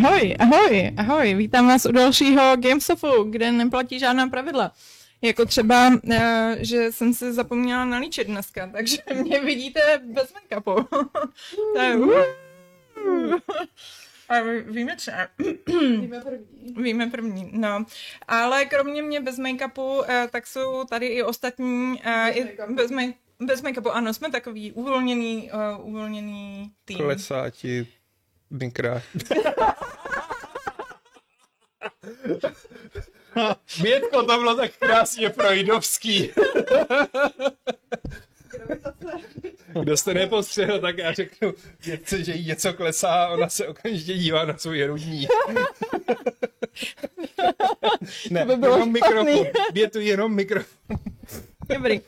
Ahoj, ahoj, ahoj, vítám vás u dalšího Gamesofu, kde neplatí žádná pravidla. Jako třeba, eh, že jsem se zapomněla nalíčit dneska, takže mě vidíte bez make-upu. to je, a víme třeba. Víme první. Víme první, no. Ale kromě mě bez make-upu, eh, tak jsou tady i ostatní eh, Bez i make-upu. bez, make- bez make-upu. Ano, jsme takový uvolněný, uh, uvolněný tým. Klesá ti mikrát. Bětko, to bylo tak krásně freudovský. Kdo jste nepostřehl, tak já řeknu dětce, že jí něco klesá a ona se okamžitě dívá na svůj hrudní. ne, by bylo jenom mikrofon. Bětu jenom mikrofon. Dobrý.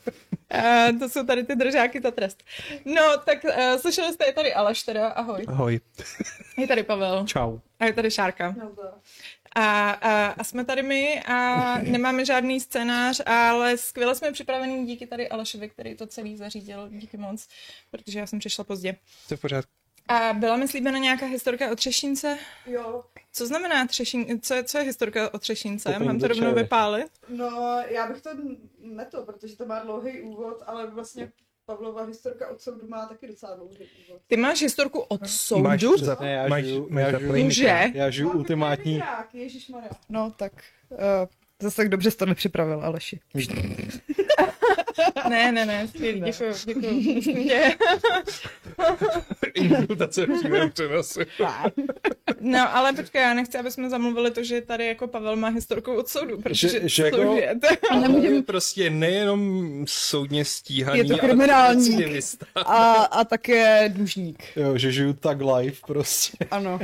Uh, to jsou tady ty držáky za trest. No, tak uh, slyšeli jste, je tady Aleš teda, ahoj. Ahoj. Je tady Pavel. Čau. A je tady Šárka. No. A, a, a jsme tady my a nemáme žádný scénář, ale skvěle jsme připravení díky tady Alešovi, který to celý zařídil. Díky moc, protože já jsem přišla pozdě. To je v pořádku. A byla mi slíbena nějaká historka o Třešínce? Jo, Co znamená Třešín, co je, co je historka o Třešínce? Popím Mám to rovnou vypálit? no já bych to neto, protože to má dlouhý úvod, ale vlastně Pavlova historka od soudu má taky docela dlouhý úvod. Ty máš historku od soudu? Máš za, Ne, já máš, žiju- máš já žiju-. Já žiju ultimátní... Ježišmarja. No, tak uh, zase tak dobře jsi to nepřipravil, Aleši. Ne, ne, ne, skvělý, děkuju, děkuju. Prosím tě. Infiltrace v přímém přenosu. No, ale počkej, já nechci, aby jsme zamluvili to, že tady jako Pavel má historku od soudu, protože Že- že jako- A. Je prostě nejenom soudně stíhaný, Je to recidivista. A, a také dlužník. Jo, že žiju tak live prostě. Ano.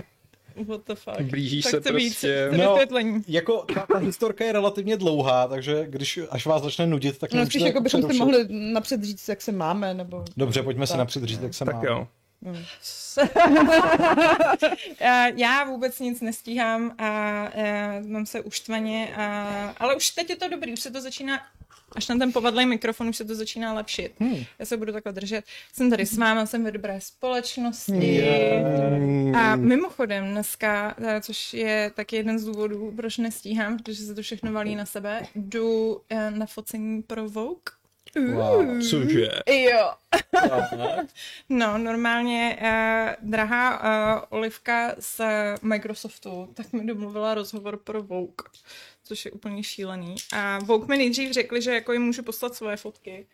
What the fuck. Blížíš tak se víc, prostě- chci No. vysvětlení. Jako ta, ta historka je relativně dlouhá, takže když až vás začne nudit, tak No spíš jako bychom si mohli napřed říct, jak se máme, nebo... Dobře, pojďme si Tak. napřed říct, jak se Tak máme. jo. Já- Já vůbec nic nestíhám a eh, mám se uštvaně, a, ale už teď je to dobrý, už se to začíná, až na ten povadlý mikrofon už se to začíná lepšit. Hmm. Já se budu takhle držet. Jsem tady s váma, jsem ve dobré společnosti. Yeah. A mimochodem dneska, eh, což je taky jeden z důvodů, proč nestíhám, protože se to všechno valí na sebe, jdu eh, na focení pro Vogue. Wow. Cože? Jo. No, normálně uh, drahá uh, Olivka z Microsoftu, tak mi domluvila rozhovor pro Vogue, což je úplně šílený. A Vogue mi nejdřív řekli, že jako jim můžu poslat svoje fotky.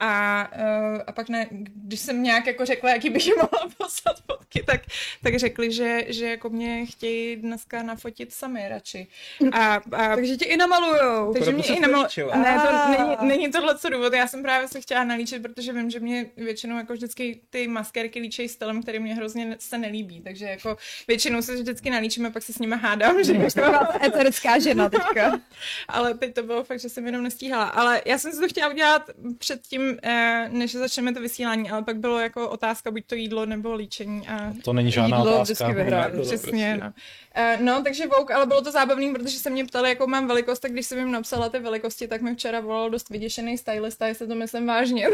A, uh, a pak ne, když jsem nějak jako řekla, jaký bych jim mohla poslat fotky, tak, tak řekli, že, že jako mě chtějí dneska nafotit sami radši. A, a Takže tě i namalujou. takže Proto mě i nalíčila. Ne, to Ah. není, není tohle co důvod. Já jsem právě se chtěla nalíčit, protože vím, že mě většinou jako vždycky ty maskérky líčejí stylem, který mě hrozně ne- se nelíbí. Takže jako většinou se vždycky nalíčíme, pak se s nimi hádám, že jako, Eterická žena teďka. ale teď to bylo fakt, že jsem jenom nestíhala. Ale já jsem si to chtěla udělat předtím, eh, než začneme to vysílání, ale pak bylo jako otázka buď to jídlo nebo líčení a To není žádná Jídlo otázka. Jídlo Přesně, prostě. no. Uh, no, takže Vogue, ale bylo to zábavný, protože se mě ptali, jakou mám velikost, tak když jsem jim napsala ty velikosti, tak mi včera volal dost vyděšený stylista, jestli to myslím vážně.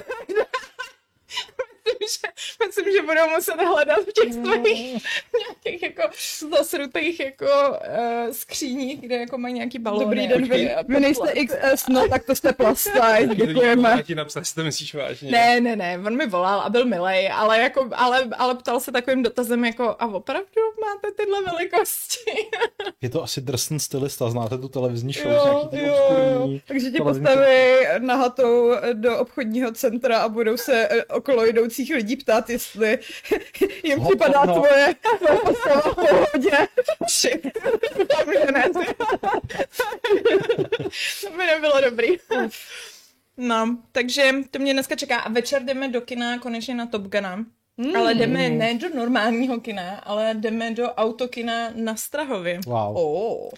Myslím, že, myslím, že budou muset hledat v těch svých nějakých jako zasrutých jako uh, skříních, kde jako mají nějaký balóny. Dobrý den, vy, vy nejste XS, no tak to jste size, děkujeme. Já ti napsal, jestli to myslíš vážně. Ne, ne, ne, on mi volal a byl milej, ale, jako, ale, ale ptal se takovým dotazem jako, a opravdu máte tyhle velikosti? Je to asi drsný stylista, znáte tu televizní show, Jo, jo, obskurní. Takže tě televizní- postaví nahatou do obchodního centra a budou se eh, okolo jdoucích lidí ptát, jestli jim připadá no. tvoje postava v pohodě. Shit. Ne. to by nebylo dobrý. No, takže to mě dneska čeká. A večer jdeme do kina konečně na Top Guna. Mm. Ale jdeme ne do normálního kina, ale jdeme do autokina na Strahově. Wow. Oh.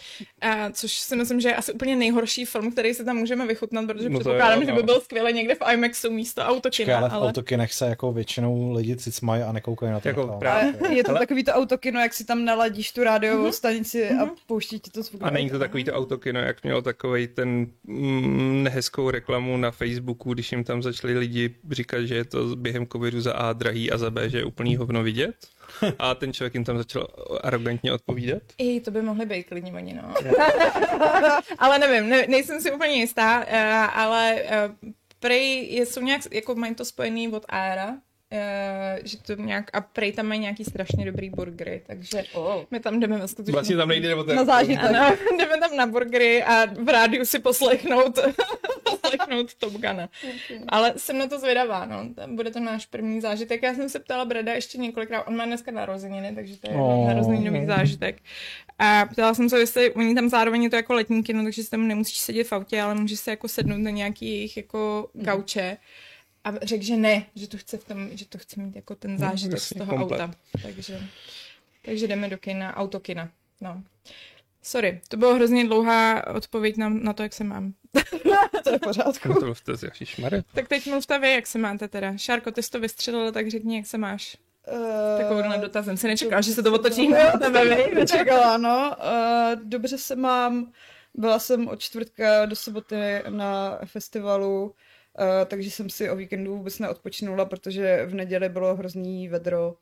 A což si myslím, že je asi úplně nejhorší film, který si tam můžeme vychutnat, protože No předpokládám, že no. by byl skvěle někde v IMAXu místo autokina. Čekaj, ale v ale... autokinech se jako většinou lidi cicmají a nekoukají na to. Jako právě. A je to Ale- takový to autokino, jak si tam naladíš tu rádiovou stanici a pouští ti to zvuk. A není to takový to autokino, jak mělo takový ten mm, nehezkou reklamu na Facebooku, když jim tam začali lidi říkat, že je to během covidu za A drahý a za za B, že je úplný hovno vidět. A ten člověk jim tam začal arrogantně odpovídat. I to by mohly být klidně oni, no. ale nevím, ne, nejsem si úplně jistá, uh, ale uh, prej jsou nějak, jako mají to spojený od Aera, Uh, že to nějak, a prej tam mají nějaký strašně dobrý burgery, takže Oh. my tam jdeme ve skutečnosti. Vlastně tam nejde o ten... Na zážitek. Ano, jdeme tam na burgery a v rádiu si poslechnout, poslechnout Top Guna. Ale jsem na to zvědavá, no. Bude to náš první zážitek. Já jsem se ptala Brada ještě několikrát, on má dneska narozeniny, takže to je Oh. narozeninový zážitek. A ptala jsem se, jestli oni tam zároveň je to jako letní kino, takže si tam nemusíš sedět v autě, ale můžeš se jako sednout na nějaký jejich jako gauče. A řekl, že ne, že to chce v tom, že to chce mít jako ten zážitek z jasně, toho komplet. auta. Takže, takže jdeme do kina, autokina. No. Sorry, to byla hrozně dlouhá odpověď na, na to, jak se mám. To je v pořádku. To ježišmarja. Tak teď mluvte vy, jak se máte teda. Šárko, ty jsi to vystřelila, tak řekni, jak se máš. Eh, Takovouhle dotaz jsem si nečekala, že se to otočí na tebe, vej. Nečekala, no. Uh, dobře se mám. Byla jsem od čtvrtka do soboty na festivalu, uh, takže jsem si o víkendu vůbec neodpočinula, protože v neděli bylo hrozný vedro.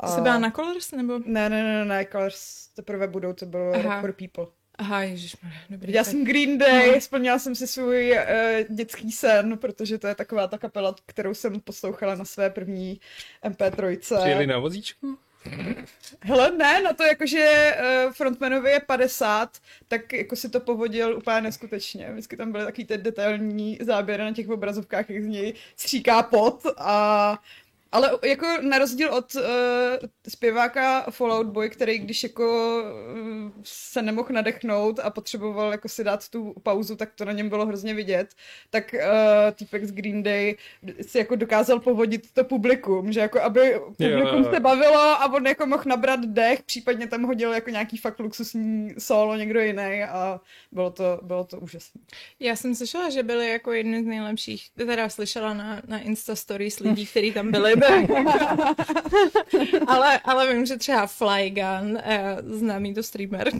A... Jsi byla na Colors, nebo? Ne, ne, ne, ne, Colors teprve budou, to bylo Aha. Rock for People. Aha, ježišmarja, dobrý. Viděla jsem Green Day, splnila jsem si svůj uh, dětský sen, protože to je taková ta kapela, kterou jsem poslouchala na své první MP3. Přijeli na vozíčku? Hele, ne, na to jakože uh, frontmanovi je 50, tak jako si to povodil úplně neskutečně. Vždycky tam byly takový ty detailní záběry na těch obrazovkách, jak z něj stříká pot a ale jako na rozdíl od uh, zpěváka Fallout Boy, který když jako uh, se nemohl nadechnout a potřeboval jako si dát tu pauzu, tak to na něm bylo hrozně vidět, tak uh, týpek z Green Day si jako dokázal povodit to publikum, že jako aby publikum Jo. se bavilo a on jako mohl nabrat dech, případně tam hodil jako nějaký fakt luxusní solo někdo jiný a bylo to, bylo to úžasné. Já jsem slyšela, že byli jako jedni z nejlepších, teda slyšela na, na Insta stories lidí, kteří tam byli, ale, ale vím, že třeba Flygun, uh, známý to streamer,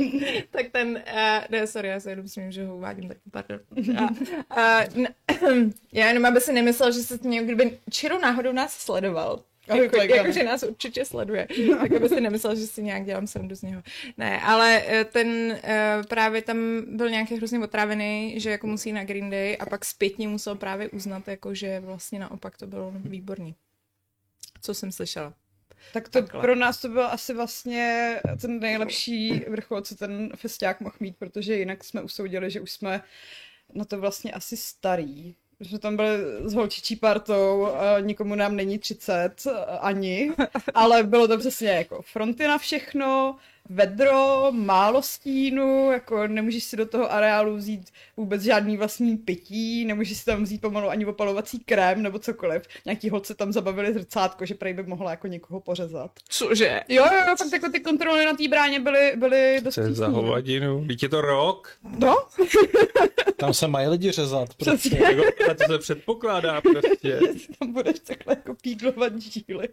tak ten, uh, ne, sorry, já se jenom smím, že ho uvádím, tak pardon. Uh, uh, já jenom, aby si nemyslel, že se někdo, kdyby Čiro náhodou nás sledoval, jako, jako, že nás určitě sleduje, tak aby si nemyslel, že si nějak dělám srandu z něho. Ne, ale eh, ten právě tam byl nějaký hrozně otrávený, že jako musí na Green Day a pak zpětně musel právě uznat, jako že vlastně naopak to bylo výborný. Co jsem slyšela. Tak to Takhle. pro nás to byl asi vlastně ten nejlepší vrchol, co ten festiák mohl mít, protože jinak jsme usoudili, že už jsme na to vlastně asi starý. Že jsme tam byli s holčičí partou, nikomu nám není 30 ani, ale bylo to přesně jako fronty na všechno, vedro, málo stínu, jako nemůžeš si do toho areálu vzít vůbec žádný vlastní pití, nemůžeš si tam vzít pomalu ani opalovací krém nebo cokoliv. Nějaký holce tam zabavili zrcátko, že prej by mohla jako někoho pořezat. Cože? Jo, jo, jo, fakt jako ty kontroly na té bráně byly, byly dost za hovadinu? Teď je to rok. No, Tam se mají lidi řezat. Prostě. Jako, to se předpokládá prostě. tam budeš takhle jako píglovat díly.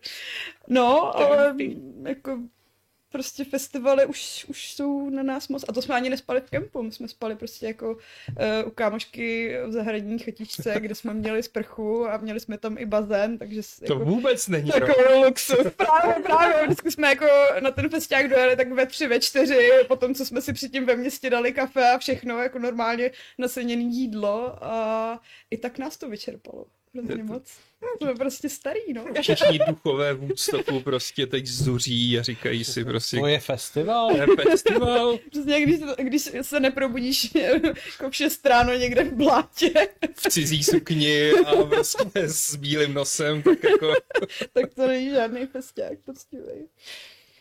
No, ale jako prostě festivaly už, už jsou na nás moc. A to jsme ani nespali v kempu, my jsme spali prostě jako uh, u kámošky v zahradní chatičce, kde jsme měli sprchu a měli jsme tam i bazén, takže To jako, vůbec není. Takový luxus. Právě, právě. Vždycky jsme jako na ten festiák dojeli tak ve tři, ve čtyři, potom co jsme si předtím ve městě dali kafe a všechno, jako normálně naseněný jídlo a i tak nás to vyčerpalo. Hrozně moc. To je prostě starý, no. Všichni duchové Woodstocku prostě teď zuří a říkají si prostě, To je festival. to je festival Přesně, když, když se neprobudíš jako v šest ráno někde v blátě, v cizí sukni a prostě s bílým nosem, tak jako tak to není žádný festiák, poctivý.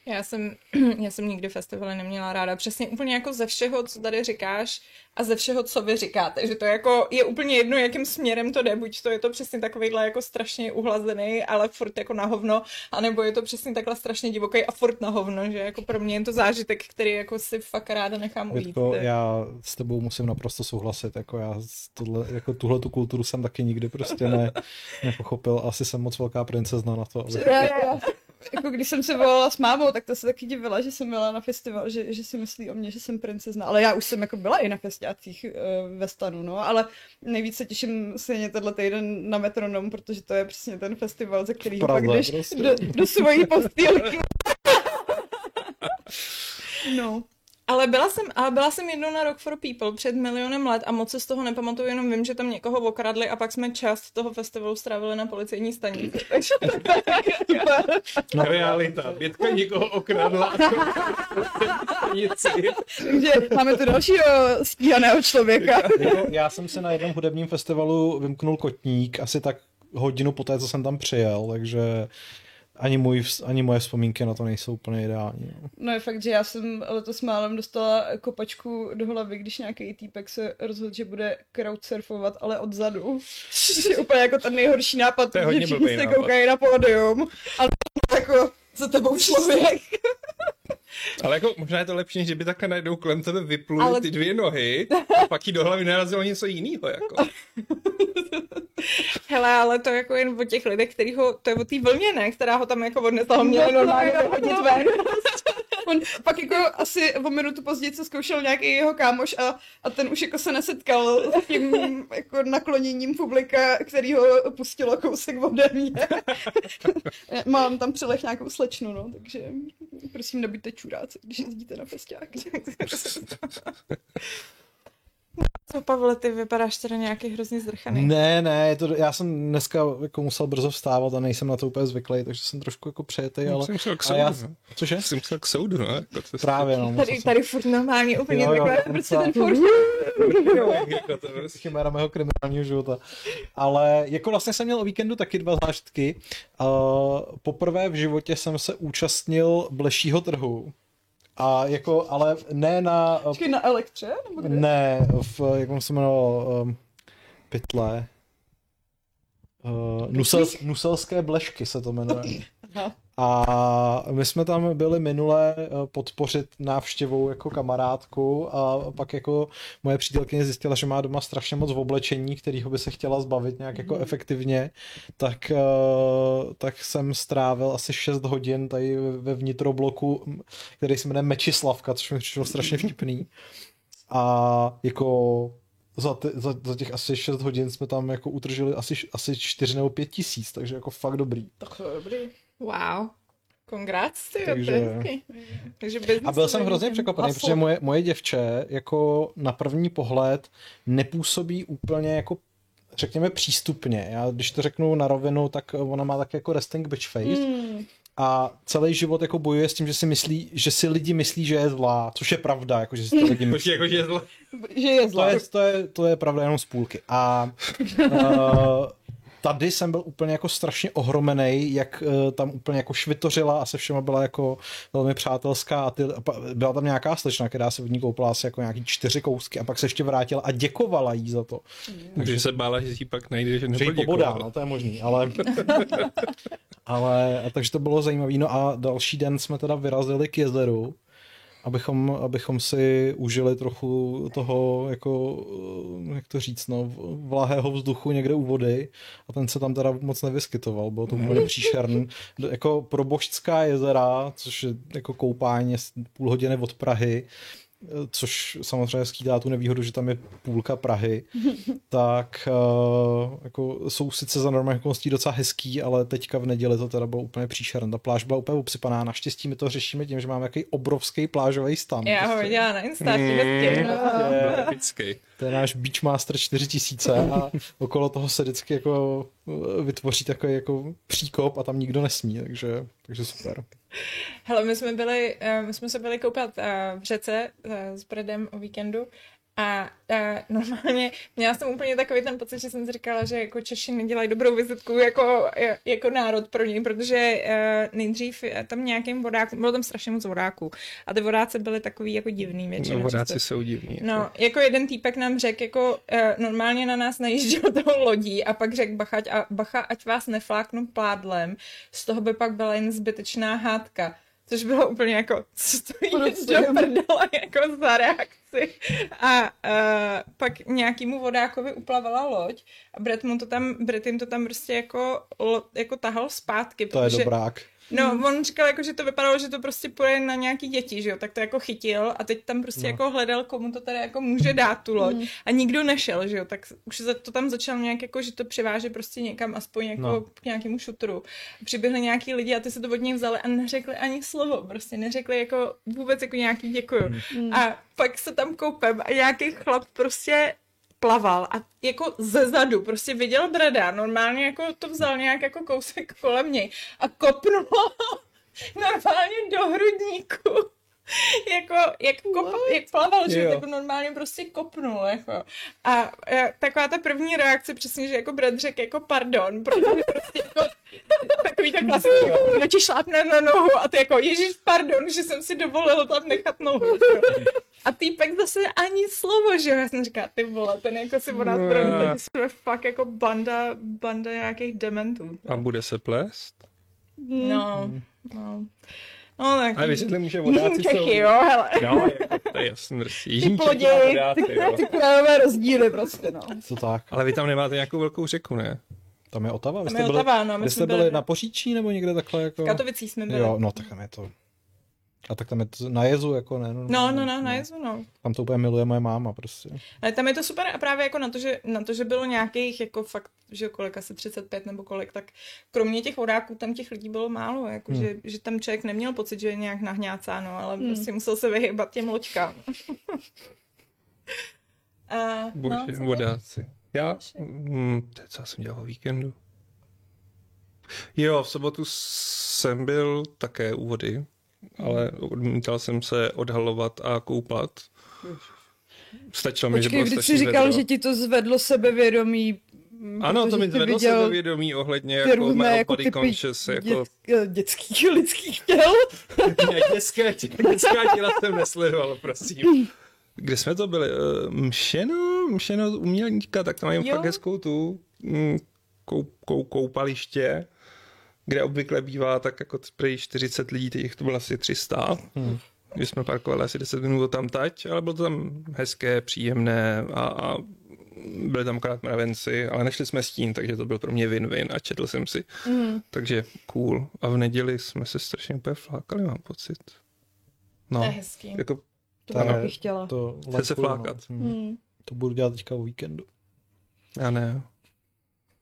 Já jsem, já jsem nikdy festivaly neměla ráda. Přesně úplně jako ze všeho, co tady říkáš a ze všeho, co vy říkáte. Že to jako je úplně jedno, jakým směrem to jde. Buď to je to přesně takovýhle jako strašně uhlazený, ale furt jako na hovno, anebo je to přesně takhle strašně divoký a furt na hovno, že jako pro mě je to zážitek, který jako si fakt ráda nechám ujít. Jirko, já s tebou musím naprosto souhlasit, jako já z tohle, jako tuhle tu kulturu jsem taky nikdy prostě ne, nepochopil, asi jsem moc velká princezna na to, aby... jako když jsem se volala s mámou, tak to se taky divila, že jsem byla na festival, že, že si myslí o mě, že jsem princezna. Ale já už jsem jako byla i na festiácích uh, ve stanu, no, ale nejvíc se těším stejně tenhle týden na Metronom, protože to je přesně ten festival, ze kterého pak jdeš prostě. do, do svojí postýlky. no. Ale byla jsem, ale byla jsem jednou na Rock for People před milionem let a moc se z toho nepamatuju, jenom vím, že tam někoho okradli a pak jsme část toho festivalu strávili na policejní stanici. Takže. Realita. Bětka někoho okradla a. Takže máme tu dalšího stíhaného člověka. jako, já jsem se na jednom hudebním festivalu vymknul kotník, asi tak hodinu po té, co jsem tam přijel, takže ani, můj, ani moje vzpomínky na to nejsou úplně ideální. no. No je fakt, že já jsem letos málem dostala kopačku do hlavy, když nějaký týpek se rozhodl, že bude crowdsurfovat, ale odzadu. Což je úplně jako ten nejhorší nápad, To je že hodně všichni se koukají na pódium, ale jako za tebou člověk. Ale jako možná je to lepší, než že by takhle najednou kolem tebe vypluly Ale- Ale... ty dvě nohy a pak jí do hlavy narazilo něco jiného. Jako. Hele, ale to jako jen o těch lidech, který ho, to je o té vlně, ne, která ho tam jako odnesla, ho měli normálně hodit ven. On pak jako asi o minutu později se zkoušel nějaký jeho kámoš a, a ten už jako se nesetkal s tím jako nakloněním publika, který ho pustilo kousek ode mě. Mám tam přilech nějakou slečnu, no, takže prosím nebuďte čuráci, když jezdíte na festiák. Co, Pavle, ty vypadáš teda nějaký hrozně zdrchaný. Ne, ne, je to, já jsem dneska jako musel brzo vstávat a nejsem na to úplně zvyklý, takže jsem trošku jako přejetej, ale... Jsem šel k a soudu. já, no. cože? Jsem šel k soudu, no. Jako to Právě, no. Tady, jsem- tady furt normálně úplně Jo, jo, takhle, on prostě ten furt... chiméra mého kriminálního života. Ale jako vlastně jsem měl o víkendu taky dva zážitky. Uh, poprvé v životě jsem se účastnil blešího trhu. A jako, ale ne na... Počkej, na elektře? Nebo kde? Ne, v, jak on se jmenoval, um, pytle. Uh, nusels, nuselské blešky se to jmenuje. Aha. A my jsme tam byli minule eh, podpořit návštěvou jako kamarádku a pak jako moje přítelkyně zjistila, že má doma strašně moc v oblečení, kterýho by se chtěla zbavit nějak jako efektivně, tak, eh, tak jsem strávil asi 6 hodin tady ve vnitrobloku, který se jmenuje Mečislavka, což mi přišlo strašně vtipný. A jako za, ty, za, za těch asi 6 hodin jsme tam jako utržili asi, asi 4 nebo 5 tisíc, takže jako fakt dobrý. Tak to je dobrý. Wow. Congrats, ty, Takže- to. Takže A byl jsem to hrozně překvapený, Hustle. protože moje, moje děvče jako na první pohled nepůsobí úplně jako řekněme přístupně. Já když to řeknu na rovinu, tak ona má tak jako resting bitch face Hmm. a celý život jako bojuje s tím, že si myslí, že si lidi myslí, že je zlá, což je pravda, jako že si to lidi myslí. Jako, že je zle. Že je To zlá. je, to, je, to je pravda jenom z půlky. A uh, tady jsem byl úplně jako strašně ohromený, jak uh, tam úplně jako švitořila a se všema byla jako velmi přátelská a, ty, byla tam nějaká slečna, která se v ní koupila asi jako nějaký čtyři kousky a pak se ještě vrátila a děkovala jí za to. Takže se bála, že si pak najde, že Že jí pobodá, no to je možný, ale... ale takže to bylo zajímavé. No a další den jsme teda vyrazili k jezeru, abychom, abychom si užili trochu toho, jako, eh, jak to říct, no, vlahého vzduchu někde u vody a ten se tam teda moc nevyskytoval, bylo to úplně příšerný. Jako pro Božská jezera, což je jako koupání půl hodiny od Prahy, což samozřejmě skýtá tu nevýhodu, že tam je půlka Prahy, tak uh, jako jsou sice za normálních okolností docela hezký, ale teďka v neděli to teda bylo úplně příšerné. Ta pláž byla úplně obsypaná. Naštěstí my to řešíme tím, že máme jaký obrovský plážový stan. Já ho Prostě. viděla na Instači, hezky. To je náš Beachmaster 4000 a okolo toho se vždycky jako eh, vytvoří takový jako příkop a tam nikdo nesmí, takže, takže super. Hele, my jsme byli, eh, my jsme se byli koupat eh, v řece s Bredem o víkendu a eh, normálně měla jsem úplně takový ten pocit, že jsem si říkala, že jako Češi nedělají dobrou vizitku jako, jako národ pro něj, protože eh, nejdřív tam nějakým vodákům, bylo tam strašně moc vodáků a ty vodáci byly takový jako divný většinou. No, vodáci často. jsou divní. No, jako jeden týpek nám řekl, jako uh, normálně na nás najížděl tou lodí a pak řekl bacha, a, bacha, ať vás nefláknu pládlem, z toho by pak byla jen zbytečná hádka. Což bylo úplně jako, co to je do prdele, jako za reakci. A uh, pak nějakýmu vodákovi uplavala loď a Brett mu to tam, Brett jim to tam prostě jako, jako tahal zpátky. To je dobrák. No, on říkal, jako, že to vypadalo, že to prostě půjde na nějaký děti, že jo, tak to jako chytil a teď tam prostě no. jako hledal, komu to tady jako může dát tu loď a nikdo nešel, že jo, tak už to tam začal nějak jako, že to přiváže prostě někam aspoň jako No. k nějakému šutru. Přiběhli nějaký lidi a ty se to od něj vzali a neřekli ani slovo, prostě neřekli jako vůbec jako nějaký děkuju. A pak se tam koupem a nějaký chlap prostě plaval a jako ze zadu prostě viděl Breda, normálně jako to vzal nějak jako kousek kolem něj a kopnul normálně do hrudníku. jako, jak, kop, jak plaval, že tak normálně prostě kopnul, jako. A e, taková ta první reakce přesně, že jako Brad řekl jako pardon, protože prostě jako takový ta klasický, jako, ti šlápne na nohu a ty jako, ježiš, pardon, že jsem si dovolil tam nechat nohu. jako. A týpek zase ani slovo, že jo, já jsem říkala, ty vole, ten jako si o nás No. no. jsme fakt jako banda, banda nějakých dementů. A bude se plést? No, no. No tak. Ale vysvětlím, že vodáci jsou... Čechy, jo, hele. No, jako, to je jasný, Jižní Čechy Ploděj, a vodáci, ty, jo. ty krajové rozdíly prostě, no. To tak. Ale vy tam nemáte nějakou velkou řeku, ne? Tam je Otava. Vy Tam jste je byli, Otava, no, my jsme jste byli byli na Poříčí nebo někde takhle jako... v Katovicích jsme byli. Jo, no tak tam je to... A tak tam je to na jezu, jako ne? No, no, no, na jezu, no. Tam to úplně miluje moje máma prostě. Ale tam je to super a právě jako na to, že, na to, že bylo nějakých jako fakt, že kolik asi 35 nebo kolik, tak kromě těch vodáků tam těch lidí bylo málo, jako Hmm. že, že tam člověk neměl pocit, že je nějak nahňácáno, ale prostě musel se vyhybat těm loďkám. a, Bože, no, co vodáci. Já? Mm, to je, co já jsem dělal o víkendu. Jo, v sobotu jsem byl také u vody, ale odmítal jsem se odhalovat a koupat. Stačilo mi, že bylo strašně jsi říkal, vedro. že ti to zvedlo sebevědomí. Ano, to mi zvedlo viděl sebevědomí ohledně jako různé mého jako body conscious, jako dět, eh, dětských lidských těl. dětské, dětská těla jsem nesledoval, prosím. Kde jsme to byli? Eh, Mšeno? Mšeno umělníka, tak tam mají Jo. fakt hezkou tu mm, kou, kou, koupaliště, kde obvykle bývá tak jako prý 40 lidí, teď to bylo asi 300. Hmm. My jsme parkovali asi 10 minut tam tať, ale bylo to tam hezké, příjemné a, a byli tam akorát mravenci, ale nešli jsme s tím, takže to byl pro mě win-win a četl jsem si. Mm. Takže cool. A v neděli jsme se strašně úplně flákali, mám pocit. To je No, hezký. jako To je- bych chtěla. To, Chce se lajkuju, flákat. No. Hmm. To budu dělat teďka o víkendu. já ne.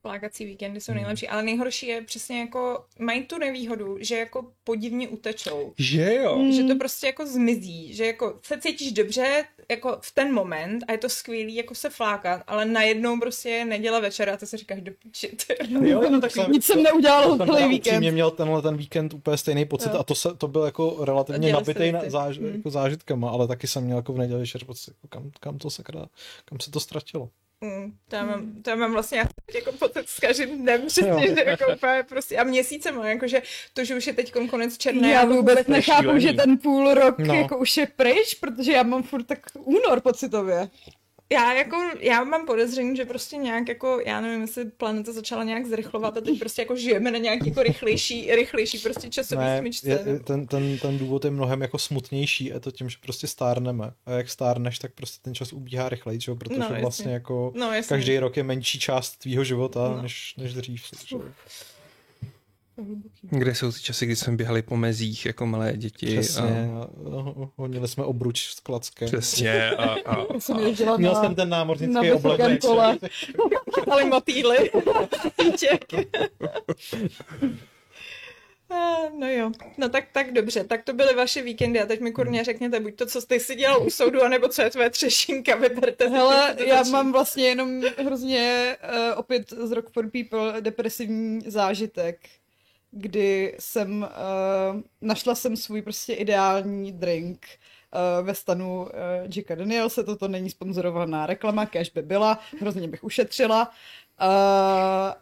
Plákací víkendy jsou nejlepší, ale nejhorší je přesně jako, mají tu nevýhodu, že jako podivně utečou. Že jo? Mm. Že to prostě jako zmizí, že jako se cítíš dobře jako v ten moment a je to skvělý jako se flákat, ale najednou prostě je neděle večer a ty si říkáš do piči. Jo, No, tak nic jsem neudělal jsem celý víkend. upřímně měl tenhle ten víkend úplně stejný pocit Jo. a to, se, to byl jako relativně nabitý na, záž, Hmm. jako zážitkama, ale taky jsem měl jako v neděli večer pocit, jako kam, kam to sakra, kam se to ztratilo. Mm, to, já mám, to já mám vlastně jako pocit s každým dnem že jako úplně prostě a měsícem, jakože to, že už je teď konec černé. Já jako vůbec nechápu, že ten půl rok No. jako už je pryč, protože já mám furt tak únor pocitově. Já jako, já mám podezření, že prostě nějak jako, já nevím, jestli planeta začala nějak zrychlovat a teď prostě jako žijeme na nějaký jako rychlejší, rychlejší prostě časový Ne, smyčce. je, ten, ten, ten důvod je mnohem jako smutnější, je to tím, že prostě stárneme. A jak stárneš, tak prostě ten čas ubíhá rychleji, že? protože No, jasně. vlastně jako No, jasně. každý rok je menší část tvýho života, No. než, než dřív. že jo. Kde jsou ty časy, kdy jsme běhali po mezích jako malé děti? Přesně. A... A... ho- Honili jsme obruč s klackem. Přesně. A, a, Já jsem jezdila Měl na, jsem ten na námořnický oblek. kole. Chytali motýly. Ah, No jo, no tak, tak dobře, tak to byly vaše víkendy a teď mi kurně řekněte buď to, co jste si dělal u soudu, anebo co je tvoje třešínka, vyberte Hele, já mám vlastně jenom hrozně uh, opět z Rock for People depresivní zážitek, kdy jsem uh, našla jsem svůj prostě ideální drink uh, ve stanu uh, Jacka Danielse, toto není sponzorovaná reklama, cash by byla, hrozně bych ušetřila. Uh,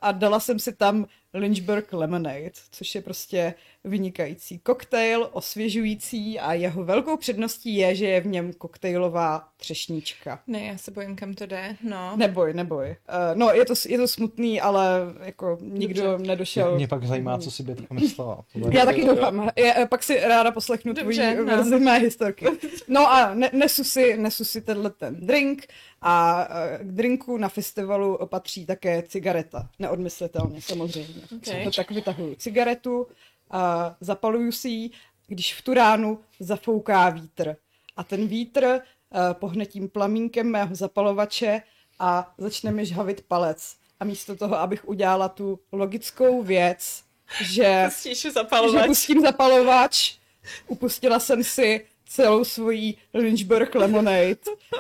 a dala jsem si tam Lynchburg Lemonade, což je prostě vynikající koktejl, osvěžující a jeho velkou předností je, že je v něm koktejlová třešnička. Ne, já se bojím, kam to jde, no. Neboj, neboj. Uh, no, je to, je to smutný, ale jako nikdo Dobře. nedošel. Mě pak zajímá, co si by teďka myslela. Já taky doufám. Já, eh, pak si ráda poslechnu Dobře, tvoji no. verzi mé historky. No a ne, nesu, si, nesu si tenhle ten drink a eh, k drinku na festivalu patří také cigareta. Neodmyslitelně, samozřejmě. Okay. To tak vytahuju cigaretu, a zapaluju si ji, když v tu ránu zafouká vítr. A ten vítr uh, pohne tím plamínkem mého zapalovače a začne mi žhavit palec. A místo toho, abych udělala tu logickou věc, že, že zapalovač. pustím zapalovač, upustila jsem si celou svoji Lynchburg Lemonade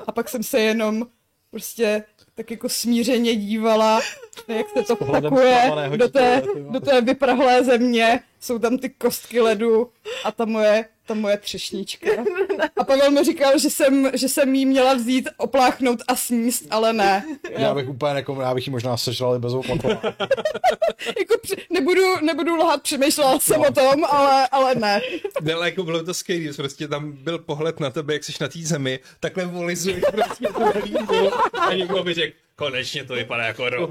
a pak jsem se jenom prostě tak jako smířeně dívala, jak se to zklamaného do té, do té vyprahlé země, jsou tam ty kostky ledu a ta moje, ta moje třešnička. A Pavel mi říkal, že jsem, že jsem jí měla vzít, opláchnout a sníst, ale ne. Já bych úplně nekom, já bych ji možná sežral i bez opakování. Jako při, nebudu, nebudu lhat, přemýšlela jsem o tom, ale, ale ne. Ne, ale jako bylo to skvělé, prostě tam byl pohled na tebe, jak jsi na té zemi, takhle volizuješ prostě to a někdo by řekl, konečně to vypadá jako rok.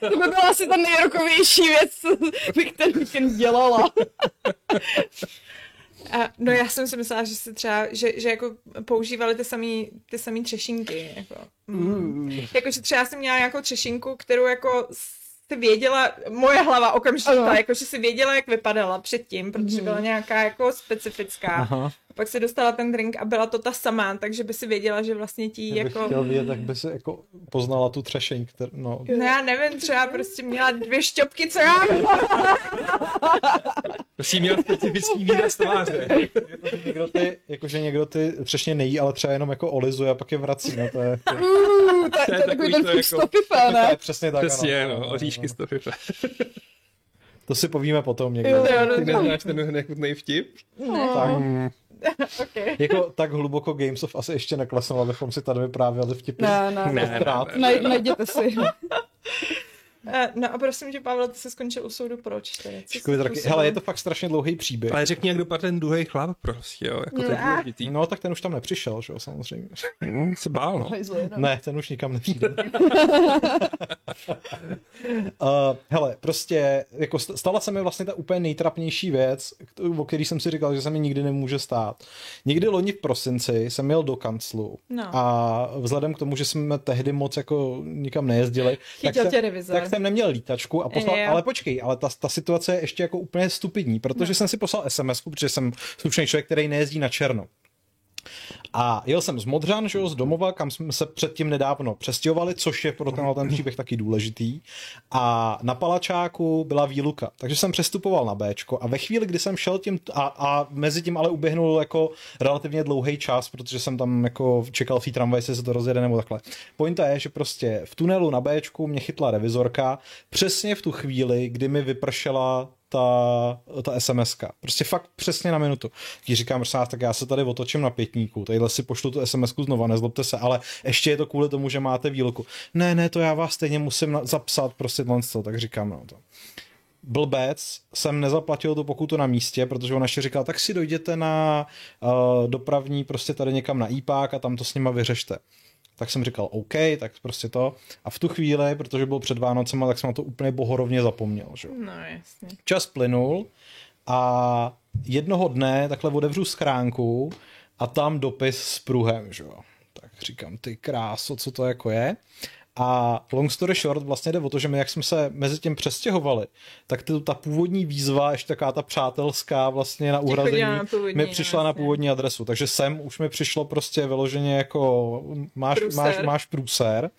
To by byla asi ta nejrokovější věc, co bych ten víkend dělala. A, no já jsem si myslela, že si třeba, že, že jako používali ty samý, ty samý třešinky, jako. Mm. Jako, že třeba jsem měla nějakou třešinku, kterou jako si věděla, moje hlava okamžitě, Ano. jako že si věděla, jak vypadala předtím, protože byla nějaká jako specifická. Aha. A pak si dostala ten drink a byla to ta samá, takže by si věděla, že vlastně ti Já bych jako... chtěl vědět, jak by si jako poznala tu třešeň, který, no. No já nevím, třeba prostě měla dvě šťopky, co já. Prostě měl specifický výraz tváře. Někdo ty, jakože někdo ty třešně nejí, ale třeba jenom jako olizuje a pak je vrací, no to je, to, Uh, to, to, je je takový ten jako- stopifé, to ne? je přesně tak, Přesně, no, oříšky piva. To si povíme potom někdy. Jo, Jo, no, Ty no, neznáš ten nechutný vtip? Tak, okay. jako tak hluboko Gamesov asi ještě neklesnul, abychom si tady vyprávěli vtipy. Ne, ne, Ne, ne, ne. Naj, najděte si. Eh, No a prosím tě, Pavel, ty se skončil u soudu proč? Tedy? Taky. Hele, je to fakt strašně dlouhý příběh. Ale řekni, jak dopadl ten druhý chlap prostě, jo, jako to je Ne. důležitý. No, tak ten už tam nepřišel, že jo, samozřejmě. Hm, se bál, no. Ne, ten už nikam nepřijde. uh, hele, prostě, jako st- stala se mi vlastně ta úplně nejtrapnější věc, o který jsem si říkal, že se mi nikdy nemůže stát. Někdy loni v prosinci jsem jel do kanclu No. a vzhledem k tomu, že jsme tehdy moc jako nikam nejezdili, tak Chytil jsem, tě revizor. tak jsem neměl lítačku a poslal, Jo. ale počkej, ale ta, ta situace je ještě jako úplně stupidní, protože No. jsem si poslal SMS, protože jsem slušný člověk, který nejezdí na černo. A jel jsem z Modřan, že jo, z domova, kam jsme se předtím nedávno přestěhovali, což je pro tenhle ten příběh taky důležitý. A na Palačáku byla výluka, takže jsem přestupoval na Bčko a ve chvíli, kdy jsem šel tím, a, a mezi tím ale uběhnul jako relativně dlouhý čas, protože jsem tam jako čekal v té tramvaji, jestli se to rozjede nebo takhle. Pointa je, že prostě v tunelu na Bčku mě chytla revizorka přesně v tu chvíli, kdy mi vypršela ta, ta sms. Prostě fakt přesně na minutu. Když říkám, prosím vás, tak já se tady otočím na pětníku, tadyhle si pošlu tu sms znova, nezlobte se, ale ještě je to kvůli tomu, že máte výluku. Ne, ne, to já vás stejně musím na- zapsat, prostě to, tak říkám, no to. Blbec jsem nezaplatil tu pokutu na místě, protože ona ještě říkala, tak si dojděte na uh, dopravní prostě tady někam na IPák a tam to s nima vyřešte. Tak jsem říkal, OK, tak prostě to. A v tu chvíli, protože byl před Vánocema, tak jsem na to úplně bohorovně zapomněl. Že? No jasně. Čas plynul a jednoho dne takhle otevřu schránku a tam dopis s pruhem, že jo. Tak říkám, ty kráso, co to jako je. A long story short vlastně jde o to, že my jak jsme se mezi tím přestěhovali, tak ty, ta původní výzva, ještě taková ta přátelská vlastně na uhrazení, na mi přišla na jasně. původní adresu. Takže sem už mi přišlo prostě vyloženě jako máš, Průser. máš, máš průser.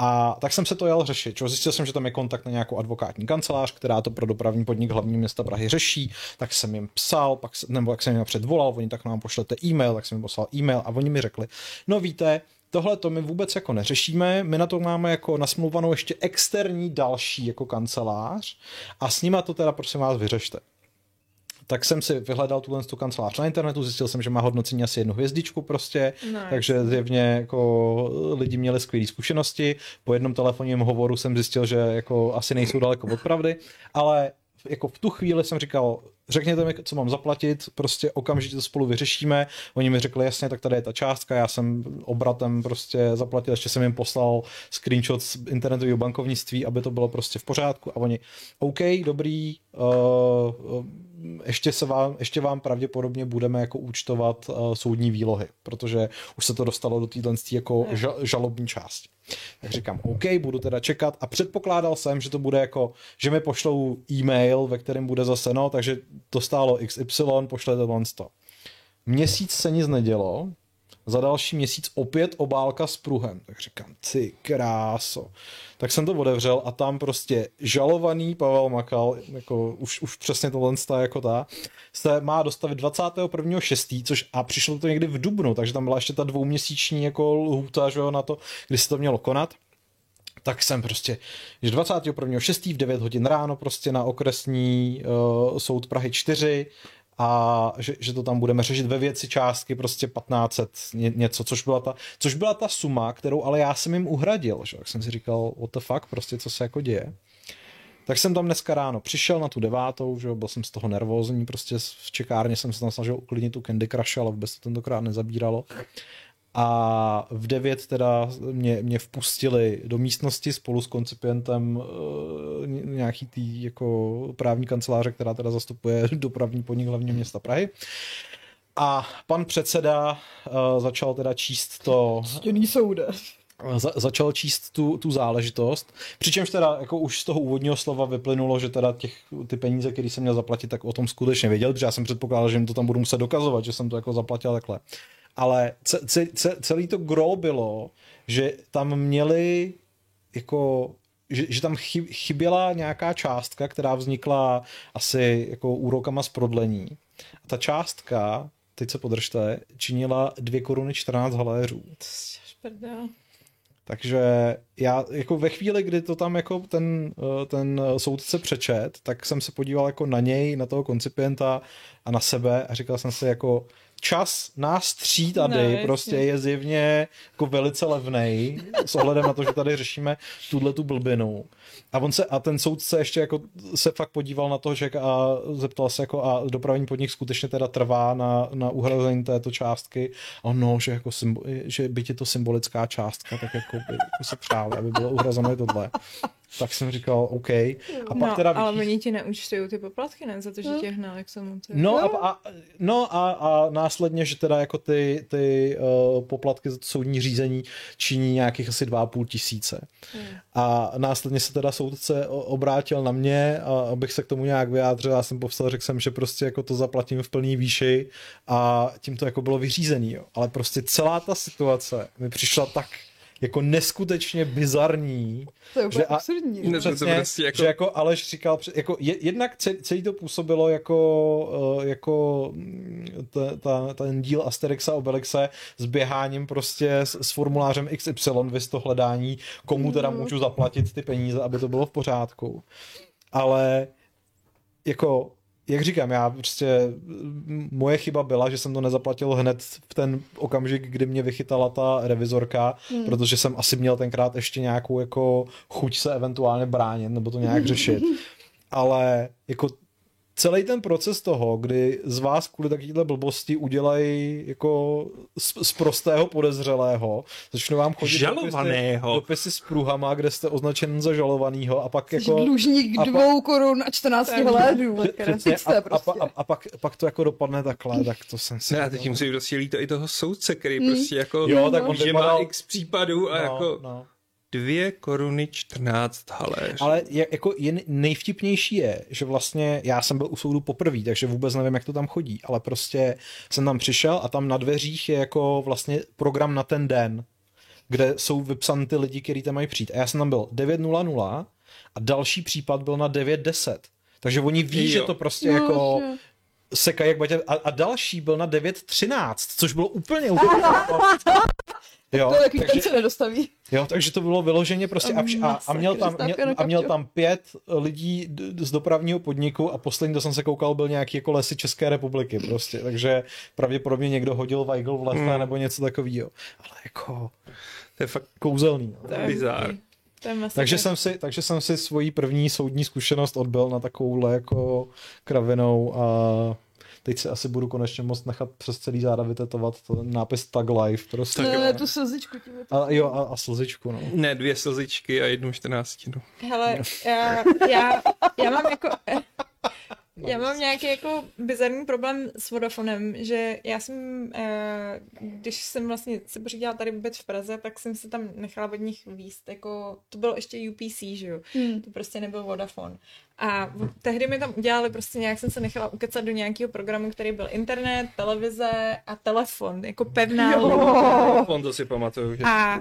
A tak jsem se to jel řešit. Čo? Zjistil jsem, že tam je kontakt na nějakou advokátní kancelář, která to pro dopravní podnik hlavní města Prahy řeší. Tak jsem jim psal, pak, nebo jak jsem jim předvolal, oni tak nám pošlete e-mail, tak jsem jim poslal e-mail a oni mi řekli, no víte, tohle to my vůbec jako neřešíme, my na to máme jako nasmluvanou ještě externí další jako kancelář a s nima to teda prosím vás vyřešte. Tak jsem si vyhledal tuhle tu kancelář na internetu, zjistil jsem, že má hodnocení asi jednu hvězdičku prostě, No, takže zjevně jako lidi měli skvělé zkušenosti. Po jednom telefonním hovoru jsem zjistil, že jako asi nejsou daleko od pravdy, ale jako v tu chvíli jsem říkal, řekněte mi, co mám zaplatit, prostě okamžitě to spolu vyřešíme. Oni mi řekli, jasně, tak tady je ta částka, já jsem obratem prostě zaplatil, ještě jsem jim poslal screenshot z internetového bankovnictví, aby to bylo prostě v pořádku a oni, OK, dobrý, uh, ještě, se vám, ještě vám pravděpodobně budeme jako účtovat uh, soudní výlohy, protože už se to dostalo do téhle jako ža, žalobní části. Tak říkám, OK, budu teda čekat a předpokládal jsem, že to bude jako, že mi pošlou e-mail, ve kterém bude zase, no, takže to stálo XY, pošlete to. Měsíc se nic nedělo, za další měsíc opět obálka s pruhem. Tak říkám, ty kráso. Tak jsem to otevřel a tam prostě žalovaný Pavel Makal, jako už, už přesně tohle jako ta, se má dostavit 21.6., což a přišlo to někdy v Dubnu, takže tam byla ještě ta dvouměsíční jako lhůta, že jo, na to, kdy se to mělo konat tak jsem prostě, že 21.6. v 9 hodin ráno prostě na okresní uh, soud Prahy 4 a že, že to tam budeme řešit ve věci částky prostě 1500 ně, něco, což byla, ta, což byla ta suma, kterou ale já jsem jim uhradil, že? tak jsem si říkal, what the fuck, prostě co se jako děje. Tak jsem tam dneska ráno přišel na tu devátou, že byl jsem z toho nervózní, prostě v čekárně jsem se tam snažil uklidnit tu Candy Crush, ale vůbec to tentokrát nezabíralo a v 9 teda mě, mě vpustili do místnosti spolu s koncipientem uh, nějaký tý jako právní kanceláře, která teda zastupuje dopravní podnik hlavního města Prahy. A pan předseda uh, začal teda číst to... Stěný soude. Za, začal číst tu, tu záležitost, přičemž teda jako už z toho úvodního slova vyplynulo, že teda těch, ty peníze, které jsem měl zaplatit, tak o tom skutečně věděl, protože já jsem předpokládal, že jim to tam budu muset dokazovat, že jsem to jako zaplatil takhle ale celý to gro bylo, že tam měli jako že, že tam chyběla nějaká částka, která vznikla asi jako úrokama z prodlení. A ta částka, teď se podržte, činila 2 koruny 14 haléřů. Takže já jako ve chvíli, kdy to tam jako ten, ten soudce přečet, tak jsem se podíval jako na něj, na toho koncipienta a na sebe a říkal jsem si jako čas nás tří tady no, prostě je zjevně jako velice levný s ohledem na to, že tady řešíme tuhle tu blbinu. A on se, a ten soudce ještě jako se fakt podíval na to, že a zeptal se jako a dopravní podnik skutečně teda trvá na, na uhrazení této částky. A no, že jako symbol, že by je to symbolická částka, tak jako by jako se přáli, aby bylo uhrazeno tohle tak jsem říkal OK. A pak no, teda ale oni ti neúčtují ty poplatky, ne? Za to, že no. tě hnali k tomu. No, a, a, no a, a, následně, že teda jako ty, ty uh, poplatky za soudní řízení činí nějakých asi 2,5 tisíce. Hmm. A následně se teda soudce obrátil na mě, a abych se k tomu nějak vyjádřil. Já jsem povstal, řekl jsem, že prostě jako to zaplatím v plný výši a tím to jako bylo vyřízený. Jo. Ale prostě celá ta situace mi přišla tak jako neskutečně bizarní. To je úplně že absurdní. A, přesně, to prostě jako... Že jako Aleš říkal, jako jednak celý to působilo jako, eh, jako mm, ta, ta, ten díl Asterixa Obelixe s běháním prostě s, s formulářem XY, vys to hledání, komu teda mhm. můžu zaplatit ty peníze, aby to bylo v pořádku. Ale jako jak říkám, já prostě, moje chyba byla, že jsem to nezaplatil hned v ten okamžik, kdy mě vychytala ta revizorka, hmm. protože jsem asi měl tenkrát ještě nějakou jako chuť se eventuálně bránit nebo to nějak řešit. Ale jako celý ten proces toho, kdy z vás kvůli takovéhle blbosti udělají jako z, z prostého podezřelého, začnou vám chodit žalovaného. Dopisy, dopisy s pruhama, kde jste označen za žalovanýho a pak jako... dlužník a dvou pak, korun a 14 hlédů. A, a, prostě. a, a, pak, pak to jako dopadne takhle, tak to jsem si... Ne, a teď musí prostě líto i toho soudce, který hmm. prostě jako... Jo, tak on že vypadal... má x případů a no, jako... No dvě koruny 14 haléř. Ale je, jako je nejvtipnější je, že vlastně já jsem byl u soudu poprvé, takže vůbec nevím, jak to tam chodí, ale prostě jsem tam přišel a tam na dveřích je jako vlastně program na ten den, kde jsou vypsané ty lidi, kteří tam mají přijít. A já jsem tam byl 9.00 a další případ byl na 9.10. Takže oni ví, jo. že to prostě no, jako že sekají jak batě. A, a další byl na 9.13, což bylo úplně úplně. Jo, to jaký takže, se nedostaví. Jo, takže to bylo vyloženě prostě a, a, a, měl tam, měl, a měl tam pět lidí z dopravního podniku a poslední, to jsem se koukal, byl nějaký jako lesy České republiky prostě, takže pravděpodobně někdo hodil Weigl v lese hmm. nebo něco takového. Ale jako, to je fakt kouzelný. No. To je bizár. takže jsem, si, takže jsem si svoji první soudní zkušenost odbil na takovouhle jako kravinou a teď si asi budu konečně moct nechat přes celý záda vytetovat ten nápis Tag Life. Prostě. Ne, ne, tu slzičku. A, jo, a, a slzičku, no. Ne, dvě slzičky a jednu čtrnáctinu. Hele, já, já, já mám jako... Já mám nějaký jako bizarní problém s Vodafonem, že já jsem, eh, když jsem vlastně se pořídila tady vůbec v Praze, tak jsem se tam nechala od nich výst, jako to bylo ještě UPC, že jo, Hmm. to prostě nebyl Vodafone. A tehdy mi tam udělali prostě nějak jsem se nechala ukecat do nějakého programu, který byl internet, televize a telefon, jako pevná linka. On to si pamatuju, že A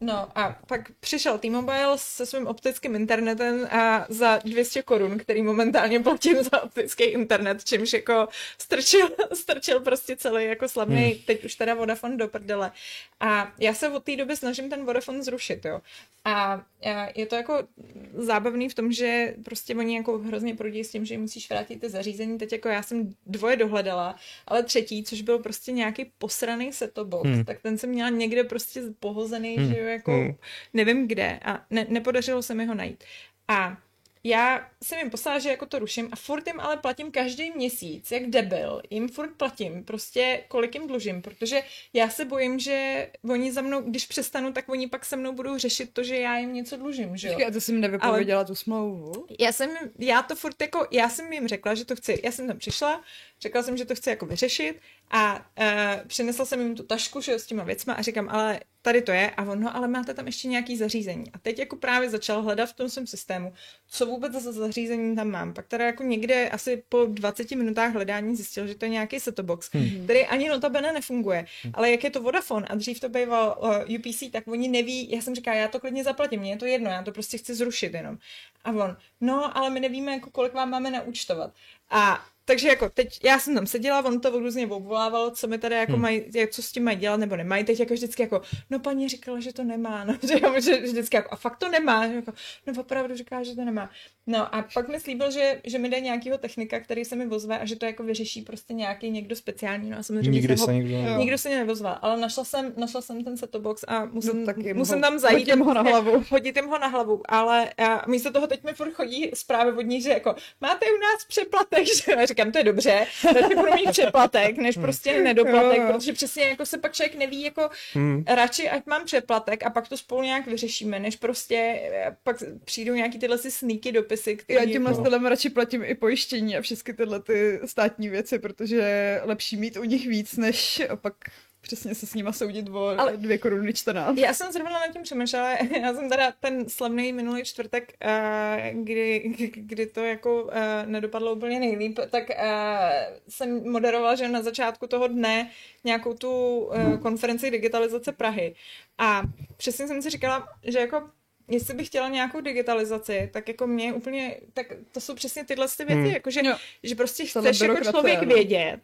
No a pak přišel T-Mobile se svým optickým internetem a za 200 korun, který momentálně platím za optický internet, čímž jako strčil, strčil prostě celý jako slavný, hmm. teď už teda Vodafone do prdele. A já se od té doby snažím ten Vodafone zrušit, jo. A je to jako zábavný v tom, že prostě oni jako hrozně prudí s tím, že jim musíš vrátit ty zařízení. Teď jako já jsem dvoje dohledala, ale třetí, což byl prostě nějaký posraný set box, hmm. tak ten jsem měla někde prostě pohozený, hmm. že jo, jako Hmm. nevím kde a ne, nepodařilo se mi ho najít. A já jsem jim poslala, že jako to ruším a furt jim ale platím každý měsíc, jak debil, jim furt platím, prostě kolik jim dlužím, protože já se bojím, že oni za mnou, když přestanu, tak oni pak se mnou budou řešit to, že já jim něco dlužím, že jo. A to jsem nevypověděla ale... tu smlouvu. Já jsem, já to furt jako, já jsem jim řekla, že to chci, já jsem tam přišla, řekla jsem, že to chci jako vyřešit a uh, přinesla jsem jim tu tašku, že jo, s těma věcma a říkám, ale tady to je a on, no ale máte tam ještě nějaký zařízení. A teď jako právě začal hledat v tom svém systému, co vůbec za zařízení tam mám. Pak teda jako někde asi po 20 minutách hledání zjistil, že to je nějaký set box, hmm. který ani notabene nefunguje. Hmm. Ale jak je to Vodafone a dřív to býval uh, UPC, tak oni neví, já jsem říkala, já to klidně zaplatím, mně je to jedno, já to prostě chci zrušit jenom. A on, no, ale my nevíme, jako kolik vám máme naúčtovat. A takže jako teď, já jsem tam seděla, on to různě obvolával, co mi tady jako hmm. mají, jak, co s tím mají dělat nebo nemají. Teď jako vždycky jako, no paní říkala, že to nemá, no, že, že vždycky jako, a fakt to nemá, že jako, no opravdu říká, že to nemá. No a pak mi slíbil, že, že mi jde nějakýho technika, který se mi vozve a že to jako vyřeší prostě nějaký někdo speciální, no a samozřejmě Nikdy se, ho, nikdo nevozval. nikdo se mě nevozval, ale našla jsem, našla jsem ten set box a musím, No, tak jim musím ho- tam zajít. ho na hlavu. Hodit jim ho na hlavu, ale a místo toho teď mi furt chodí zprávy od ní, že jako máte u nás přeplatek, že já říkám, to je dobře, radši budu mít přeplatek, než prostě nedoplatek, Jo, jo. protože přesně jako se pak člověk neví, jako Hmm. radši ať mám přeplatek a pak to spolu nějak vyřešíme, než prostě eh, pak přijdou nějaký tyhle si sneaky dopisy, které... Já tímhle stylem radši platím i pojištění a všechny tyhle ty státní věci, protože je lepší mít u nich víc, než pak přesně se s nima soudit o Ale- dvě koruny 14. Já jsem zrovna nad tím přemýšlela, já jsem teda ten slavný minulý čtvrtek, eh, kdy, kdy to jako eh, nedopadlo úplně nejlíp, tak eh, jsem moderovala, že na začátku toho dne nějakou tu eh, konferenci digitalizace Prahy. A přesně jsem si říkala, že jako jestli bych chtěla nějakou digitalizaci, tak jako mě úplně, tak to jsou přesně tyhle ty věci, Hmm. jako že, Jo. že prostě chceš jako člověk no. vědět,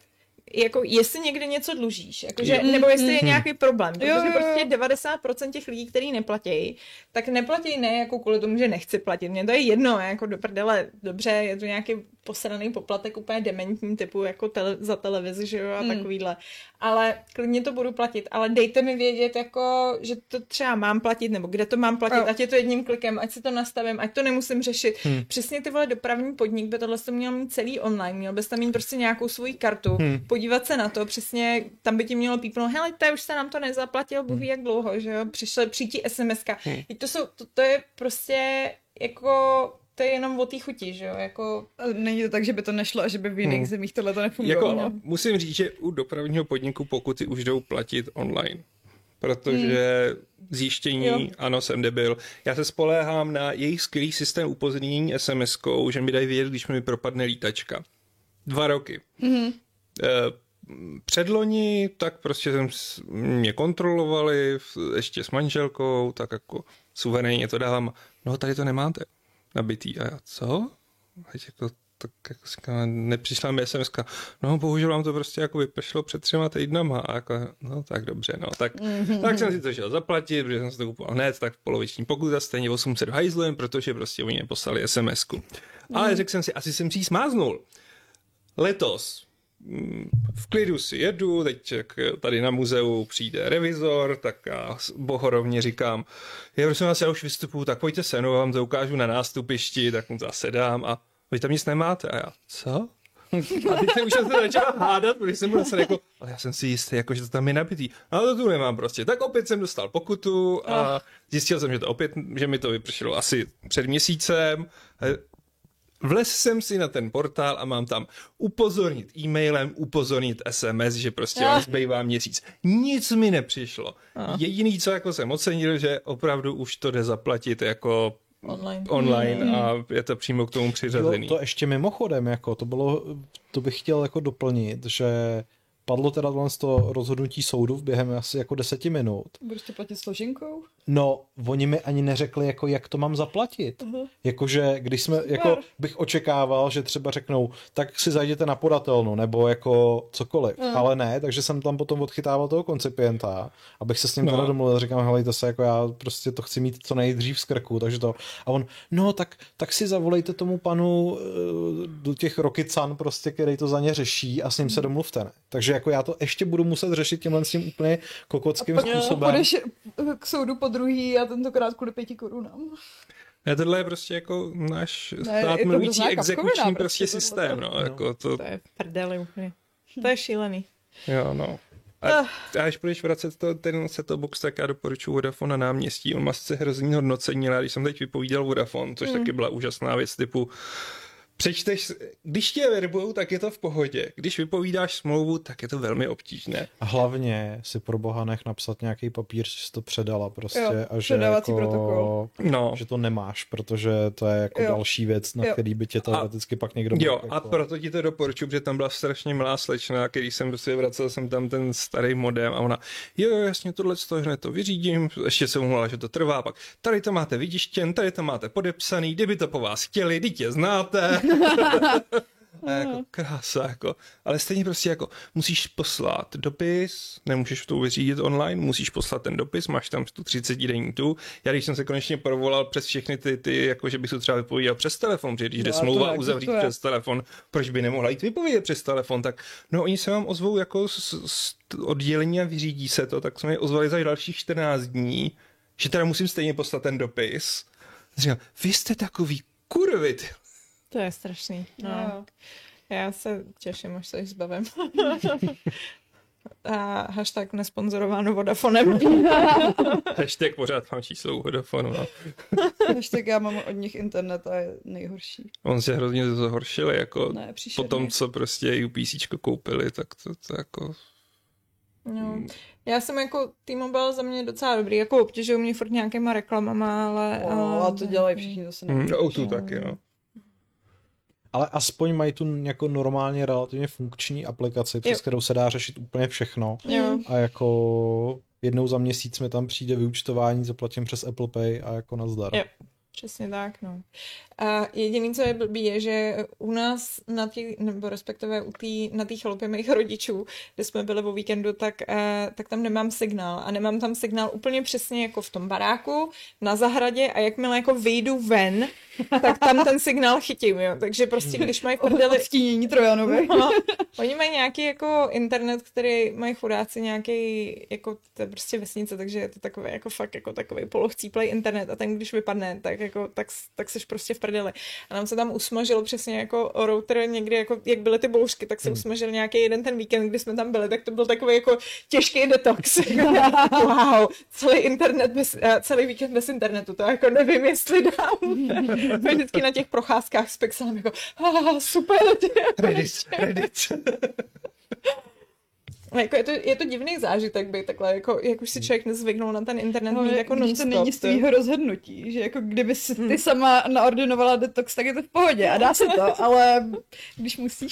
jako jestli někde něco dlužíš, jakože, Jo. nebo jestli je Mhm. nějaký problém, protože Jo, jo, jo. prostě 90% těch lidí, kteří neplatí, tak neplatí ne jako kvůli tomu, že nechci platit. Mně to je jedno, jako do prdele, dobře, je to nějaký posraný poplatek úplně dementní typu jako tele, za televizi, že jo, a Mm. takovýhle. Ale klidně to budu platit, ale dejte mi vědět, jako, že to třeba mám platit, nebo kde to mám platit, ať je to jedním klikem, ať si to nastavím, ať to nemusím řešit. Hmm. Přesně ty vole dopravní podnik by tohle to měl mít celý online, měl bys tam mít prostě nějakou svoji kartu, hmm. podívat se na to, přesně tam by ti mělo pípnout, hele, to už se nám to nezaplatil, bůh ví jak dlouho, že jo, přišel, přijít SMS-ka. Hmm. To, jsou, to, to je prostě jako, to je jenom o té chuti, že jo, jako Není to tak, že by to nešlo a že by v jiných Hmm. zemích tohle to nefungovalo. Jako, musím říct, že u dopravního podniku pokuty už jdou platit online. Protože zjištění, Jo. ano, jsem debil. Já se spoléhám na jejich skvělý systém upozornění SMS-kou, že mi dají vědět, když mi propadne lítačka. Dva roky. Mhm. Eh, Předloni, tak prostě jsem mě kontrolovali ještě s manželkou, tak jako suverénně to dávám. No tady to nemáte nabitý. A já, co? Teď jako, tak jako říkám, nepřišla mi sms no bohužel vám to prostě jako vypršelo před třema týdnama. A jako, no tak dobře, no tak, mm-hmm. tak jsem si to šel zaplatit, protože jsem si to kupoval hned, tak poloviční pokuta, stejně 800 hajzlem, protože prostě oni mě poslali SMS-ku. Ale řekl jsem si, asi jsem si ji smáznul. Letos v klidu si jedu, teď jak tady na muzeu přijde revizor, tak já s- bohorovně říkám, já prosím vás, já už vystupuju, tak pojďte se mnou, vám to ukážu na nástupišti, tak mu zase dám a vy tam nic nemáte. A já, co? A teď jsem už jsem se začal hádat, protože jsem byl jako, ale já jsem si jistý, jako, že to tam je nabitý. A to tu nemám prostě. Tak opět jsem dostal pokutu a zjistil jsem, že to opět, že mi to vypršelo asi před měsícem. A Vlez jsem si na ten portál a mám tam upozornit e-mailem, upozornit SMS, že prostě vám zbývá měsíc. Nic mi nepřišlo. Jediný, co jako jsem ocenil, že opravdu už to jde zaplatit jako Online. online a je to přímo k tomu přiřazený. Jo, to ještě mimochodem, jako to bylo, to bych chtěl jako doplnit, že padlo teda toho rozhodnutí soudu v během asi jako deseti minut. Budeš to platit složenkou? No, oni mi ani neřekli, jako jak to mám zaplatit. Uh-huh. Jakože, když jsme, jako bych očekával, že třeba řeknou, tak si zajděte na podatelnu, nebo jako cokoliv. Uh-huh. Ale ne, takže jsem tam potom odchytával toho koncipienta, abych se s ním no. teda domluvil, říkám, helejte se, jako já prostě to chci mít co nejdřív z krku, takže to. A on, no, tak, tak si zavolejte tomu panu eh, do těch Rokycan, prostě, který to za ně řeší a s ním se domluvte, ne? Takže jako já to ještě budu muset řešit tímhle s tím úplně kokockým a způsobem. Půjdeš k soudu po druhý a tentokrát kvůli pěti korunám. Ne, tohle je prostě jako náš stát mluvící exekuční prostě systém, no, no. Jako to... to je prdeli úplně. To je šílený. Jo, no. A, a až budeš vracet to, ten set box, tak já doporučuji Vodafone na náměstí. On má sice hrozný hodnocení, ale když jsem teď vypovídal Vodafone, což mm. taky byla úžasná věc typu přečteš, když tě verbujou, tak je to v pohodě. Když vypovídáš smlouvu, tak je to velmi obtížné. A hlavně si pro boha nech napsat nějaký papír, že jsi to předala prostě jo, a že, jako, protokol. No. že to nemáš, protože to je jako jo. další věc, na jo. který by tě teoreticky pak někdo Jo, jako... a proto ti to doporučuji, protože tam byla strašně milá slečna, když jsem prostě vracel jsem tam ten starý modem a ona, jo, jo jasně, tohle to hned to vyřídím, ještě jsem mluvila, že to trvá, pak tady to máte vytištěn, tady to máte podepsaný, kdyby to po vás chtěli, dítě znáte. A jako krása, jako. Ale stejně prostě jako musíš poslat dopis, nemůžeš to vyřídit online, musíš poslat ten dopis, máš tam tu 30 denní tu. Já když jsem se konečně provolal přes všechny ty, ty jako že bych to třeba vypovídal přes telefon, protože když jde smlouva uzavřít přes telefon, proč by nemohla jít vypovědět přes telefon, tak no oni se vám ozvou jako z, z oddělení a vyřídí se to, tak jsme je ozvali za dalších 14 dní, že teda musím stejně poslat ten dopis. Říkám, vy jste takový kurvy, ty to je strašný. No. no. Já se těším, až se jich zbavím. A hashtag nesponzorováno Vodafonem. hashtag pořád mám číslo Vodafonu. No. hashtag já mám od nich internet a je nejhorší. On se hrozně zhoršili, jako ne, po tom, co prostě UPC koupili, tak to, to jako... No. Já jsem jako T-Mobile za mě docela dobrý, jako obtěžují mě furt nějakýma reklamama, ale... Oh, a to dělají všichni zase. Mm, no, tu taky, no ale aspoň mají tu jako normálně relativně funkční aplikaci, přes jo. kterou se dá řešit úplně všechno. Jo. A jako jednou za měsíc mi tam přijde vyučtování, zaplatím přes Apple Pay a jako nazdar. Jo. Přesně tak, no. A jediný, co je blbý, je, že u nás na tý, nebo respektive u tý, na té chalupě mých rodičů, kde jsme byli o víkendu, tak, uh, tak tam nemám signál. A nemám tam signál úplně přesně jako v tom baráku, na zahradě a jakmile jako vyjdu ven, tak tam ten signál chytím, jo. Takže prostě, když mají prdeli... Stínění Trojanovi. No, oni mají nějaký jako internet, který mají chudáci nějaký, jako to je prostě vesnice, takže je to takový jako fakt jako takový polohcíplej internet a ten, když vypadne, tak jako, tak, tak seš prostě v prdeli. A nám se tam usmažil přesně jako router někdy, jako jak byly ty bouřky, tak se hmm. usmažil nějaký jeden ten víkend, kdy jsme tam byli, tak to byl takový jako těžký detox. wow, celý internet bez, celý víkend bez internetu, to jako nevím, jestli dám. vždycky na těch procházkách s pixelem jako ah, super. Reddit, Reddit. jako je, to, je to divný zážitek být takhle, jako, jak už si člověk nezvyknul na ten internet no, mít jako non to není z tvýho rozhodnutí, že jako kdyby si ty hmm. sama naordinovala detox, tak je to v pohodě a dá se to, ale když musíš.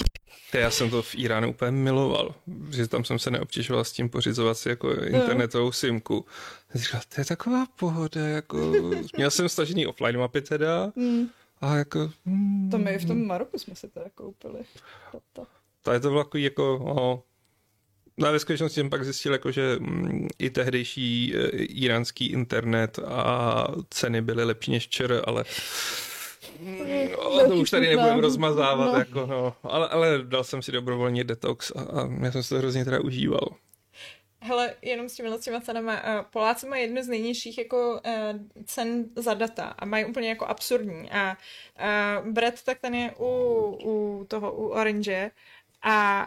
Já jsem to v Iránu úplně miloval, že tam jsem se neobtěžoval s tím pořizovat si jako internetovou simku. Říkal, to je taková pohoda, jako měl jsem stažený offline mapy teda, mm. a jako... Mm, to my v tom Maroku jsme se teda koupili. To je to bylo jako, no, No a ve skutečnosti jsem pak zjistil, jako, že mm, i tehdejší e, iránský internet a ceny byly lepší než včera, ale No, to už tady nebudeme rozmazávat, no. jako, no. Ale, ale dal jsem si dobrovolně detox a, a já jsem se to hrozně teda užíval. Hele, jenom s těmi těma cenama. Poláci mají jednu z nejnižších jako uh, cen za data a mají úplně jako absurdní. A uh, Brad tak ten je u, u toho, u Orange A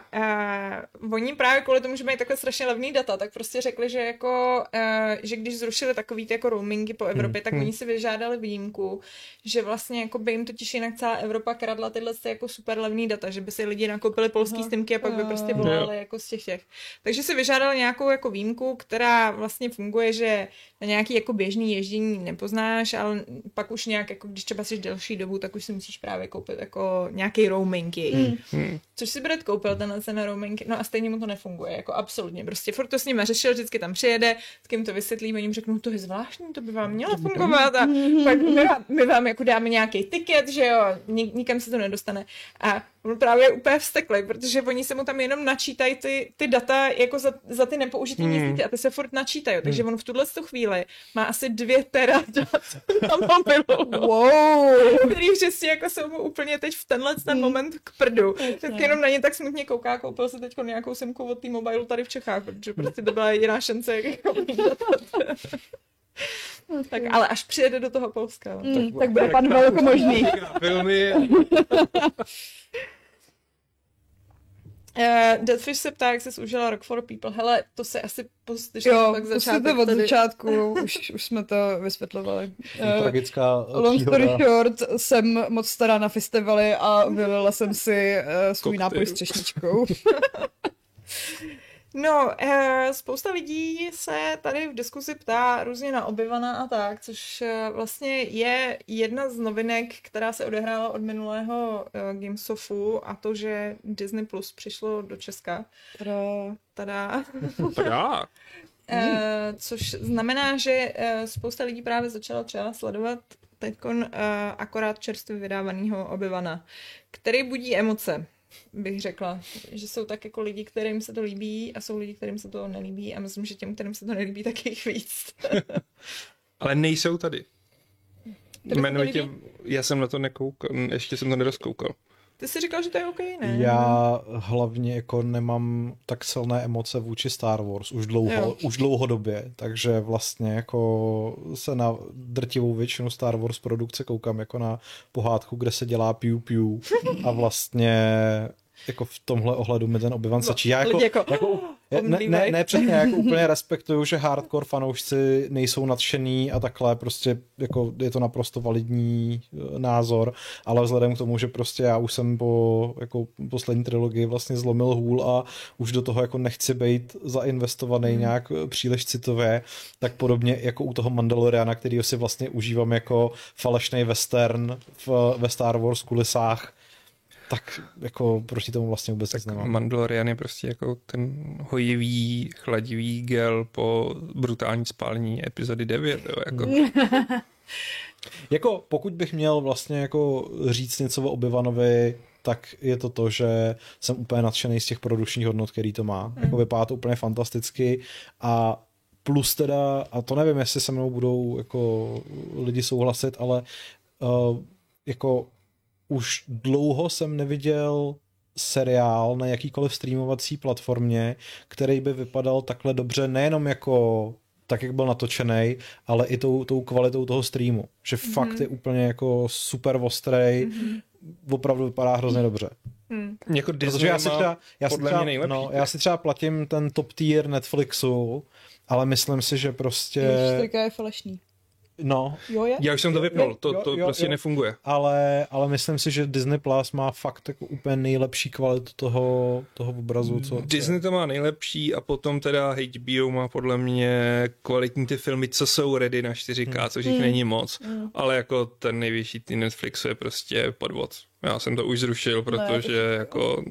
uh, oni právě kvůli tomu, že mají takhle strašně levný data, tak prostě řekli, že jako, uh, že když zrušili takový ty jako roamingy po Evropě, hmm. tak hmm. oni si vyžádali výjimku, že vlastně jako by jim totiž jinak celá Evropa kradla tyhle jako super levný data, že by si lidi nakoupili polský uh-huh. stimky a pak by prostě volali jako z těch těch. Takže si vyžádali nějakou jako výjimku, která vlastně funguje, že na nějaký jako běžný ježdění nepoznáš, ale pak už nějak, jako když třeba jsi delší dobu, tak už si musíš právě koupit jako nějaký roaming hmm. hmm. Což si bude koupil tenhle ten roaming, no a stejně mu to nefunguje, jako absolutně. Prostě furt to s ním řešil, vždycky tam přijede, s kým to vysvětlí, oni jim řeknou, to je zvláštní, to by vám mělo fungovat a pak my vám, my vám jako dáme nějaký tiket, že jo, nikam se to nedostane. A on právě úplně vsteklý, protože oni se mu tam jenom načítají ty, ty data jako za, za ty nepoužitý hmm. měsíce a ty se furt načítají, takže hmm. on v tuhle chvíli má asi dvě tera dat na mobilu. Wow. Který přesně jako jsou mu úplně teď v tenhle ten hmm. moment k prdu. Tak jenom na ně tak smutně kouká, koupil se teď nějakou simku od té mobilu tady v Čechách, protože prostě to byla jediná šance, jak jako Okay. Tak, ale až přijede do toho Polska. Mm, tak, tak bude pan velko možný. Filmy. Uh, Deadfish se ptá, jak jsi užila Rock for People. Hele, to se asi postiš jo, tak začátek. Jo, od tady... začátku, už, už jsme to vysvětlovali. Uh, Tragická Long story short, jsem moc stará na festivaly a vylila jsem si uh, svůj Cocktail. nápoj s třešničkou. No, eh, spousta lidí se tady v diskuzi ptá různě na obyvana a tak, což eh, vlastně je jedna z novinek, která se odehrála od minulého eh, Gamesofu a to, že Disney Plus přišlo do Česka. Tada. Tada. Tada. Eh, což znamená, že eh, spousta lidí právě začala třeba sledovat teď eh, akorát čerstvě vydávaného obyvana, který budí emoce bych řekla, že jsou tak jako lidi, kterým se to líbí a jsou lidi, kterým se to nelíbí a myslím, že těm, kterým se to nelíbí, tak jich víc. Ale nejsou tady. Jmenovitě, já jsem na to nekoukal, ještě jsem to nerozkoukal. Ty jsi říkal, že to je OK, ne? Já hlavně jako nemám tak silné emoce vůči Star Wars už, dlouho, už dlouhodobě, takže vlastně jako se na drtivou většinu Star Wars produkce koukám jako na pohádku, kde se dělá piu piu a vlastně jako v tomhle ohledu mi ten obyvan stačí. Já jako, jako, jako ne, ne, ne, přesně, jako úplně respektuju, že hardcore fanoušci nejsou nadšený a takhle prostě jako je to naprosto validní eh, názor, ale vzhledem k tomu, že prostě já už jsem po jako poslední trilogii vlastně zlomil hůl a už do toho jako nechci být zainvestovaný hmm. nějak eh, příliš citově, tak podobně jako u toho Mandaloriana, který si vlastně užívám jako falešný western v, ve Star Wars kulisách, tak jako proti tomu vlastně vůbec tak nic nemám. Mandalorian je prostě jako ten hojivý, chladivý gel po brutální spálení epizody 9. Jo, jako. jako pokud bych měl vlastně jako říct něco o Obi-Wanovi, tak je to to, že jsem úplně nadšený z těch produkčních hodnot, který to má. Mm. Jako vypadá to úplně fantasticky a plus teda, a to nevím, jestli se mnou budou jako lidi souhlasit, ale uh, jako už dlouho jsem neviděl seriál na jakýkoliv streamovací platformě, který by vypadal takhle dobře nejenom jako tak, jak byl natočený, ale i tou, tou kvalitou toho streamu. Že mm-hmm. fakt je úplně jako super ostrej, mm-hmm. opravdu vypadá hrozně dobře. Mm. Jako Protože já si třeba, já si třeba, no, já si třeba platím ten top tier Netflixu, ale myslím si, že prostě... Je, je falešný. No. Jo, je? Já už jsem to vypnul, jo, to, to jo, prostě jo. nefunguje. Ale, ale myslím si, že Disney Plus má fakt jako úplně nejlepší kvalitu toho, toho obrazu. Co, Disney to má nejlepší a potom teda HBO má podle mě kvalitní ty filmy, co jsou ready na 4K, hmm. což jich hmm. není moc. Hmm. Ale jako ten největší ty Netflixu je prostě podvod. Já jsem to už zrušil, protože ne, to, jako...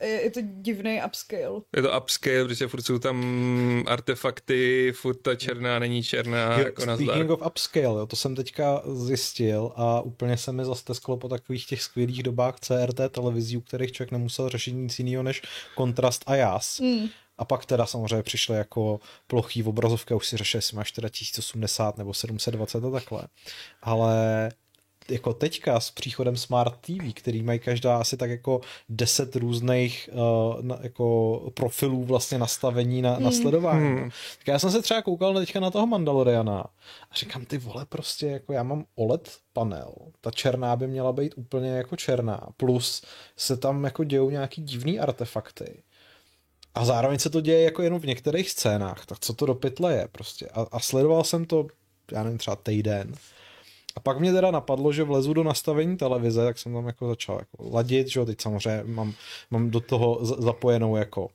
Je, je to divný upscale. Je to upscale, protože furt jsou tam artefakty, furt ta černá není černá, jo, jako Speaking of upscale, jo, to jsem teďka zjistil a úplně se mi zastesklo po takových těch skvělých dobách CRT televizí, u kterých člověk nemusel řešit nic jiného než kontrast a jas. Mm. A pak teda samozřejmě přišly jako plochý v obrazovce, už si řešil, jestli máš teda 1080 nebo 720 a takhle. Ale jako teďka s příchodem Smart TV, který mají každá asi tak jako deset různých uh, na, jako profilů vlastně nastavení na, hmm. na sledování. Hmm. Tak já jsem se třeba koukal teďka na toho Mandaloriana a říkám, ty vole, prostě jako já mám OLED panel, ta černá by měla být úplně jako černá, plus se tam jako dějou nějaký divný artefakty. A zároveň se to děje jako jenom v některých scénách, tak co to do pytle je prostě. A, a sledoval jsem to, já nevím, třeba týden. A pak mě teda napadlo, že vlezu do nastavení televize, tak jsem tam jako začal jako ladit, že jo, teď samozřejmě mám, mám do toho zapojenou jako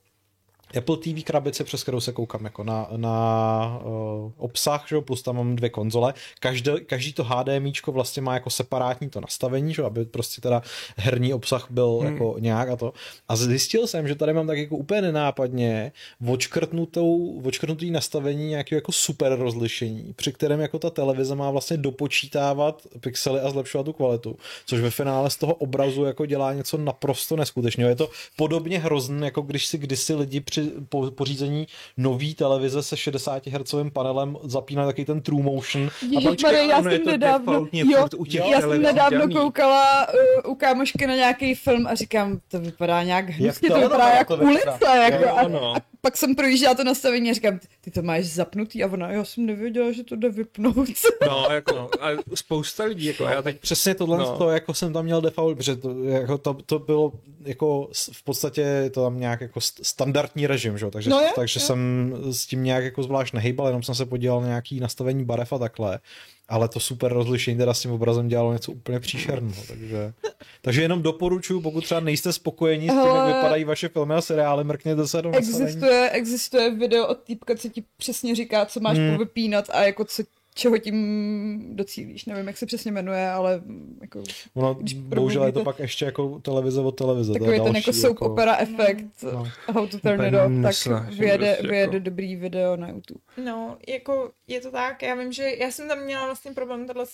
Apple TV krabice, přes kterou se koukám jako na, na uh, obsah, že? plus tam mám dvě konzole. Každý, každý to HDMIčko vlastně má jako separátní to nastavení, že? aby prostě teda herní obsah byl hmm. jako nějak a to. A zjistil jsem, že tady mám tak jako úplně nenápadně odškrtnutou, odškrtnutý nastavení nějakého jako super rozlišení, při kterém jako ta televize má vlastně dopočítávat pixely a zlepšovat tu kvalitu, což ve finále z toho obrazu jako dělá něco naprosto neskutečného. Je to podobně hrozné, jako když si kdysi lidi při po, pořízení nový televize se 60 Hz panelem zapíná taky ten True Motion. Ježiš, a počkej, já jsem nedávno, jo, já jsem nedávno koukala uh, u kámošky na nějaký film a říkám, to vypadá nějak hnusně, to, to vypadá jak ulice. Jako, a, a, pak jsem projížděla to nastavení a říkám, ty to máš zapnutý a ona, já jsem nevěděla, že to jde vypnout. No, jako, a spousta lidí, jako já teď... Přesně tohle, no. to, jako jsem tam měl default, protože to, jako to, to bylo jako v podstatě to tam nějak jako standardní režim, že? takže, no je, takže je. jsem s tím nějak jako zvlášť nehejbal, jenom jsem se podíval na nějaký nastavení barev a takhle ale to super rozlišení teda s tím obrazem dělalo něco úplně příšerného, takže, takže jenom doporučuji, pokud třeba nejste spokojeni s tím, Hele, jak vypadají vaše filmy a seriály, mrkněte se do existuje, existuje video od týpka, co ti přesně říká, co máš hmm. povypínat a jako co čeho tím docílíš. Nevím, jak se přesně jmenuje, ale jako... Ono, bohužel je to pak ještě jako televize od televize. Takový ten jako soap jako... opera efekt, no. how to turn it off, tak vyjede, prostě vyjede jako... dobrý video na YouTube. No, jako je to tak, já vím, že já jsem tam měla vlastně problém tohle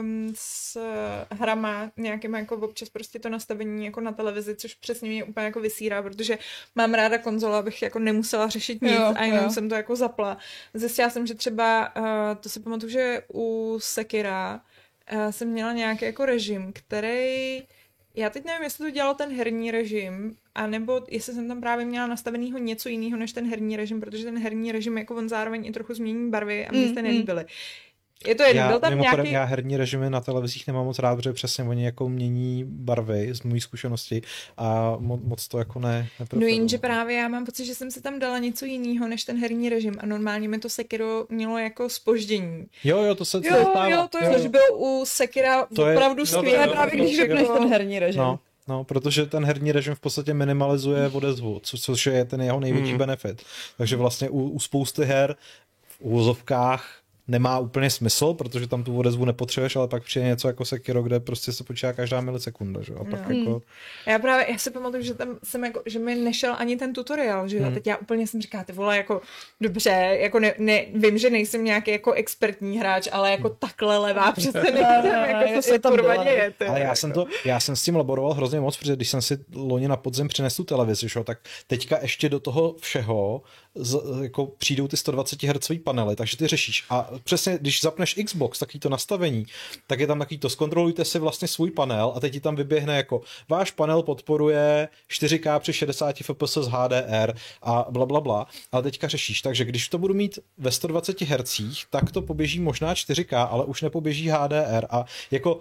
um, s hrama, nějakým jako občas prostě to nastavení jako na televizi, což přesně mě úplně jako vysírá, protože mám ráda konzole, abych jako nemusela řešit nic jo, a jenom jo. jsem to jako zapla. Zjistila jsem, že třeba uh, to si pamatuju, že u Sekira uh, jsem měla nějaký jako režim, který já teď nevím, jestli to dělal ten herní režim, anebo jestli jsem tam právě měla nastavenýho něco jiného než ten herní režim, protože ten herní režim jako on zároveň i trochu změní barvy a mě mm, se nelíbily. Mm. Je to jedno, já, byl tam nějaký... Já herní režimy na televizích nemám moc rád, protože přesně oni jako mění barvy z mojí zkušenosti a mo, moc to jako ne. No jenže právě já mám pocit, že jsem si tam dala něco jiného než ten herní režim a normálně mi to Sekiro mělo jako spoždění. Jo, jo, to se jo, stává. Jo, to je, což byl u Sekira to opravdu skvělé, no, právě když vypneš ten herní režim. No. No, protože ten herní režim v podstatě minimalizuje odezvu, co, což je ten jeho největší hmm. benefit. Takže vlastně u, u spousty her v úvozovkách nemá úplně smysl, protože tam tu odezvu nepotřebuješ, ale pak přijde něco jako Sekiro, kde prostě se počítá každá milisekunda, že? A pak no. jako... Já právě, já si pamatuju, že tam jsem jako, že mi nešel ani ten tutoriál, že jo, hmm. teď já úplně jsem říká, ty vole, jako dobře, jako ne, ne, vím, že nejsem nějaký jako expertní hráč, ale jako hmm. takhle levá přece nejsem, jako to se kurva děje. Ale já jsem to, já jsem s tím laboroval hrozně moc, protože když jsem si loni na podzem přinesl televizi, že? tak teďka ještě do toho všeho z, jako přijdou ty 120 Hz panely, takže ty řešíš. A přesně, když zapneš Xbox, takový to nastavení, tak je tam takový to, zkontrolujte si vlastně svůj panel a teď ti tam vyběhne jako váš panel podporuje 4K při 60 fps z HDR a bla, bla, bla. Ale teďka řešíš, takže když to budu mít ve 120 Hz, tak to poběží možná 4K, ale už nepoběží HDR a jako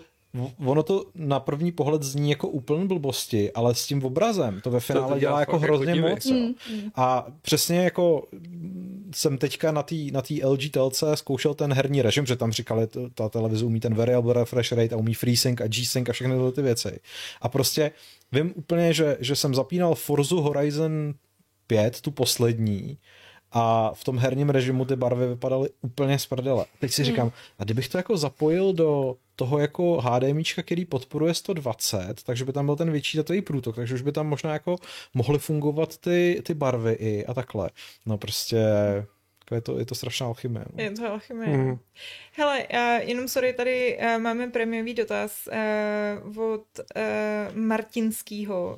ono to na první pohled zní jako úplný blbosti, ale s tím obrazem to ve finále to, to dělá, dělá jako hrozně jako moc. Mm, mm. A přesně jako jsem teďka na té na tý LG telce zkoušel ten herní režim, že tam říkali, ta televize umí ten variable refresh rate a umí FreeSync a G-Sync a všechny tyhle ty věci. A prostě vím úplně, že, že jsem zapínal Forzu Horizon 5, tu poslední, a v tom herním režimu ty barvy vypadaly úplně z prdele. Teď si hmm. říkám, a kdybych to jako zapojil do toho jako HDMIčka, který podporuje 120, takže by tam byl ten větší datový průtok, takže už by tam možná jako mohly fungovat ty, ty barvy i a takhle. No prostě je, to, je to strašná alchymie. No. Je to alchymie. Mm. Hele, uh, jenom sorry, tady uh, máme prémiový dotaz uh, od uh, Martinskýho, uh,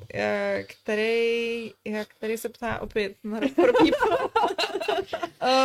který, uh, který se ptá opět na uh,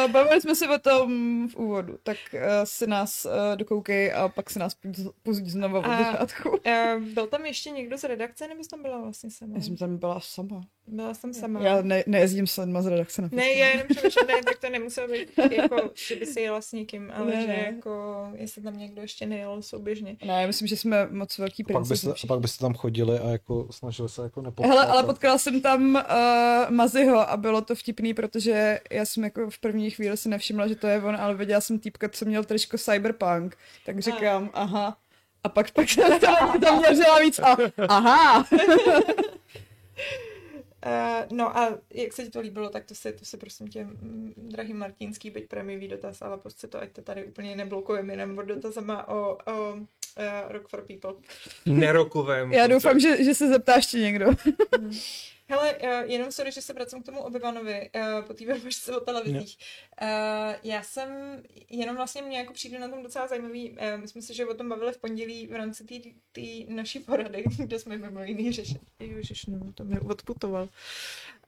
Bavili jsme se o tom v úvodu, tak uh, si nás uh, dokoukej a pak si nás pustí znovu od začátku. Uh, byl tam ještě někdo z redakce, nebo jsi tam byla vlastně sama? Já jsem tam byla sama. Byla jsem sama. Já ne, nejezdím s lidma z redakce na Ne, já jenom přemýšlím, ne, tak to nemuselo být jako, že by si jela s někým, ale ne, že ne. jako, jestli tam někdo ještě nejel souběžně. Ne, já myslím, že jsme moc velký a pak byste, a pak byste tam chodili a jako snažili se jako nepotkat. Hele, ale potkala jsem tam uh, Maziho a bylo to vtipný, protože já jsem jako v první chvíli si nevšimla, že to je on, ale viděla jsem týpka, co měl tričko Cyberpunk, tak říkám, aha. A pak, pak jsem tam, tam měřila víc a aha. Uh, no a jak se ti to líbilo, tak to si, to si prosím tě, drahý Martinský, byť prémiový dotaz, ale prostě to, ať to tady úplně neblokujeme jenom dotazama o, o uh, Rock for People. Nerokovém. Já doufám, že, že se zeptáš ještě někdo. Hmm. Hele, uh, jenom sorry, že se vracím k tomu Obi-Wanovi uh, po té verbačce o televizích. Uh, já jsem, jenom vlastně mě jako přijde na tom docela zajímavý, uh, my jsme se že o tom bavili v pondělí v rámci té naší porady, kde jsme mimo jiný řešili, ježiš, no, to mě odputoval,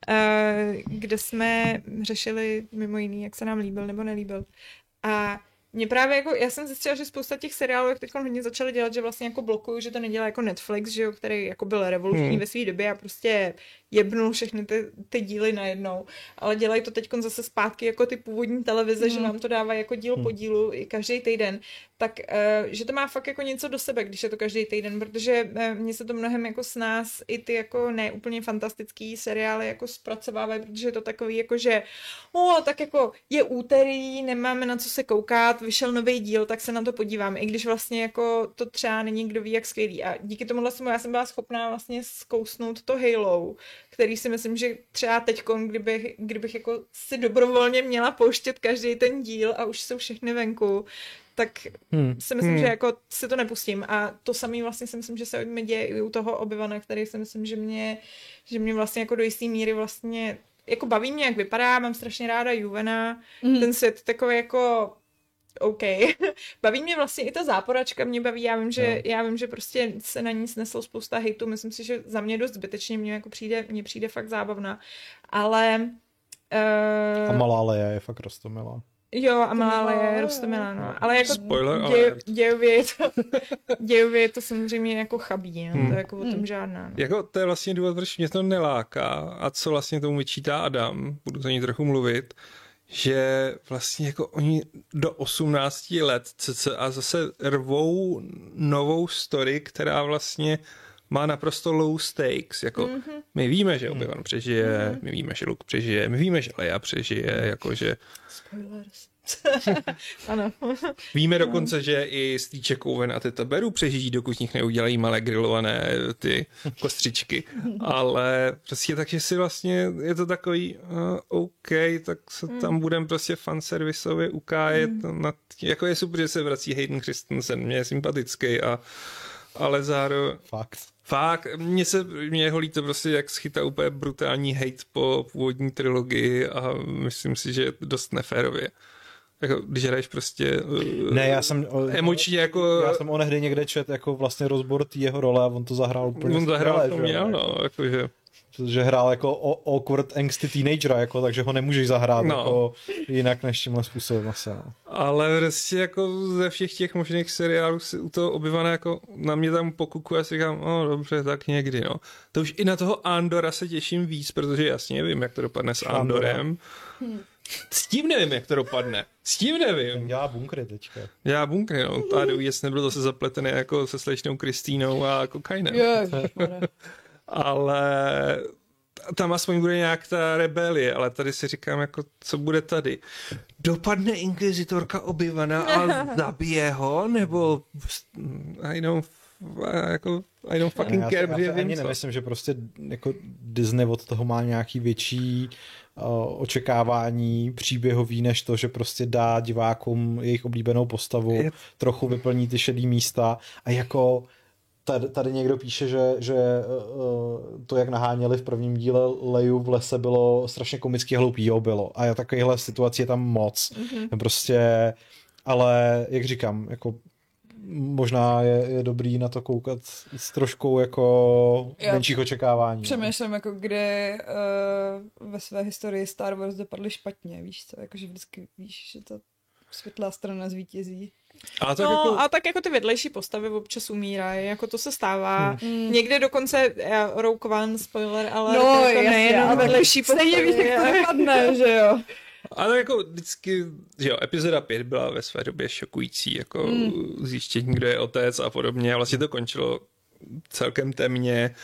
uh, kde jsme řešili mimo jiný, jak se nám líbil nebo nelíbil. A mě právě jako, já jsem zjistila, že spousta těch seriálů, jak teď hodně začaly dělat, že vlastně jako blokují, že to nedělá jako Netflix, že jo, který jako byl revoluční hmm. ve své době a prostě jebnul všechny ty, ty díly najednou, ale dělají to teď zase zpátky jako ty původní televize, hmm. že nám to dává jako díl hmm. po dílu i každý týden, tak uh, že to má fakt jako něco do sebe, když je to každý týden, protože uh, mně se to mnohem jako s nás i ty jako neúplně fantastický seriály jako zpracovávají, protože je to takový jako, že o, tak jako je úterý, nemáme na co se koukat, vyšel nový díl, tak se na to podívám, i když vlastně jako to třeba není kdo ví jak skvělý a díky tomu já jsem byla schopná vlastně zkousnout to Halo, který si myslím, že třeba teď, kdybych, kdybych jako si dobrovolně měla pouštět každý ten díl a už jsou všechny venku, tak hmm. si myslím, hmm. že jako si to nepustím. A to samé vlastně si myslím, že se mi děje i u toho obyvana, který si myslím, že mě, že mě vlastně jako do jisté míry vlastně jako baví mě, jak vypadá, mám strašně ráda Juvena, hmm. ten svět takový jako OK. baví mě vlastně i ta záporačka, mě baví, já vím, že, já vím, že prostě se na ní sneslo spousta hejtu, myslím si, že za mě dost zbytečně, mě jako přijde, mně přijde fakt zábavná, ale... Uh... A malá Leia je fakt rostomilá. Jo, a malá je rostomilá, no. Ale jako Spoiler, děj, dějově, je to, dějově je to samozřejmě jako chabí, no. hmm. to je jako o tom hmm. žádná. No. Jako to je vlastně důvod, proč mě to neláká a co vlastně tomu vyčítá Adam, budu za ní trochu mluvit, že vlastně jako oni do 18 let a zase rvou novou story, která vlastně má naprosto low stakes. Jako, mm-hmm. My víme, že Obi-Wan přežije, mm-hmm. my víme, že Luke přežije, my víme, že Leia přežije, jakože... Spoilers. ano. Víme dokonce, že i Stýček Owen a Teta Beru přežijí, dokud z nich neudělají malé grilované ty kostřičky. Ale prostě takže si vlastně je to takový uh, OK, tak se tam budeme prostě fanservisově ukájet. Mm. Nad, jako je super, že se vrací Hayden Christensen, mě je sympatický a ale zároveň... Fakt. Fakt, mně se, mě jeho líto prostě, jak schytá úplně brutální hate po původní trilogii a myslím si, že je dost neférově. Jako, když hraješ prostě uh, ne, já jsem, emočně jako... Já jsem onehdy někde čet jako vlastně rozbor jeho role a on to zahrál úplně On zahrál to měl, no, jakože že hrál jako awkward angsty teenagera, jako, takže ho nemůžeš zahrát no. jako jinak než tímhle způsobem asi. No. Ale prostě jako ze všech těch možných seriálů si u toho obyvané jako na mě tam pokukuje a si říkám, no dobře, tak někdy, no. To už i na toho Andora se těším víc, protože jasně vím, jak to dopadne s Andorem. Hmm. S tím nevím, jak to dopadne. S tím nevím. Já bunkry teďka. Já bunkry, no. A důvěc nebyl zase zapletený jako se slečnou Kristýnou a kokainem. Ale tam aspoň bude nějak ta rebelie, ale tady si říkám, jako, co bude tady. Dopadne inkvizitorka obyvaná a zabije ho, nebo I don't, jako, I don't fucking care, já, já, ani nemyslím, že prostě jako Disney od toho má nějaký větší uh, očekávání příběhový, než to, že prostě dá divákům jejich oblíbenou postavu, je... trochu vyplní ty šedý místa a jako tady, tady někdo píše, že, že uh, to, jak naháněli v prvním díle Leju v lese, bylo strašně komicky hloupý, jo, bylo. A takovýchhle situací je tam moc. Mm-hmm. Prostě, ale jak říkám, jako možná je, je dobrý na to koukat s troškou jako Já menších očekávání. No. Přemýšlím, jako kde uh, ve své historii Star Wars dopadly špatně, víš co, jakože vždycky víš, že ta světlá strana zvítězí. A tak, no, jako... a tak jako ty vedlejší postavy občas umírají, jako to se stává. Hmm. Někde dokonce uh, Rogue One, spoiler, ale no, jako jasně, nejenom vedlejší postavy. Stejně víš, jak to dopadne, že jo. Ale jako vždycky, že jo, epizoda 5 byla ve své době šokující, jako mm. zjištění, kdo je otec a podobně. A vlastně to končilo celkem temně.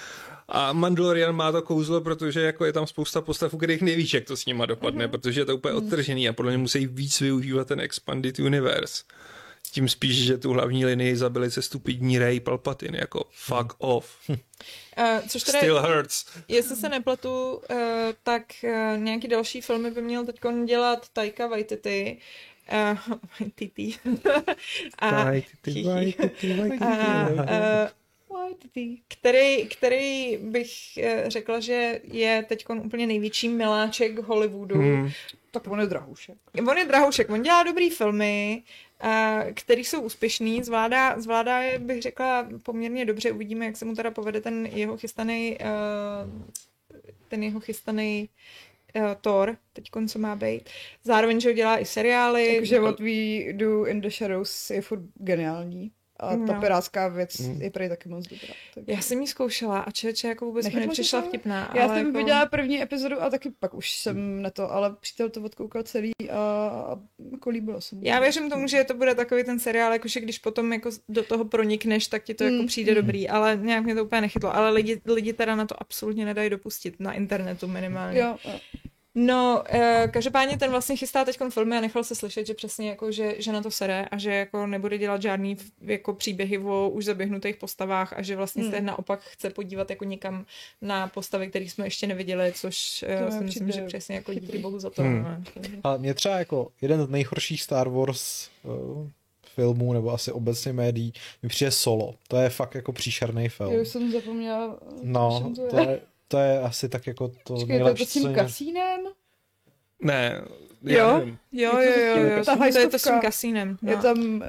A Mandalorian má to kouzlo, protože jako je tam spousta postav, u kterých nevíš, jak to s nima dopadne, mm-hmm. protože je to úplně odtržený a podle mě musí víc využívat ten Expanded Universe. Tím spíš, že tu hlavní linii zabili se stupidní Ray Palpatine, jako fuck off. Uh, což teda, Still hurts. Jestli se nepletu, uh, tak uh, nějaký další filmy by měl teď dělat Taika Waititi. Uh, Waititi. a, Waititi, Waititi, Který, který bych řekla, že je teď úplně největší miláček Hollywoodu. Hmm. Tak on je drahoušek. On je drahoušek, on dělá dobrý filmy, který jsou úspěšný, zvládá, zvládá je, bych řekla, poměrně dobře. Uvidíme, jak se mu teda povede ten jeho chystaný ten jeho chystaný Thor, teď co má být. Zároveň, že dělá i seriály. Takže What We Do in the Shadows je furt geniální. A ta no. pirátská věc mm. je prý taky moc dobrá. Tak. Já jsem ji zkoušela a čeče jako vůbec mi nepřišla vtipná. Já jsem jako... viděla první epizodu a taky pak už jsem na to, ale přítel to odkoukal celý a, a jako líbilo se Já věřím tomu, že to bude takový ten seriál, jakože když potom jako do toho pronikneš, tak ti to jako mm. přijde mm. dobrý, ale nějak mě to úplně nechytlo. Ale lidi, lidi teda na to absolutně nedají dopustit, na internetu minimálně. Jo, jo. No, uh, každopádně ten vlastně chystá teď filmy a nechal se slyšet, že přesně jako, že, že na to sere a že jako nebude dělat žádný jako příběhy o už zaběhnutých postavách a že vlastně hmm. se naopak chce podívat jako někam na postavy, které jsme ještě neviděli, což uh, si myslím, že přesně jako díky bohu za to. Hmm. No. A mě třeba jako jeden z nejhorších Star Wars uh, filmů nebo asi obecně médií mi přijde Solo. To je fakt jako příšerný film. Já už jsem zapomněla. No, to je. To je to je asi tak jako to Počkej, nejlepší, to je to s tím kasínem? Ne, jo? jo, jo, jo, jo, ta to je to s tím kasínem. No. Je tam uh,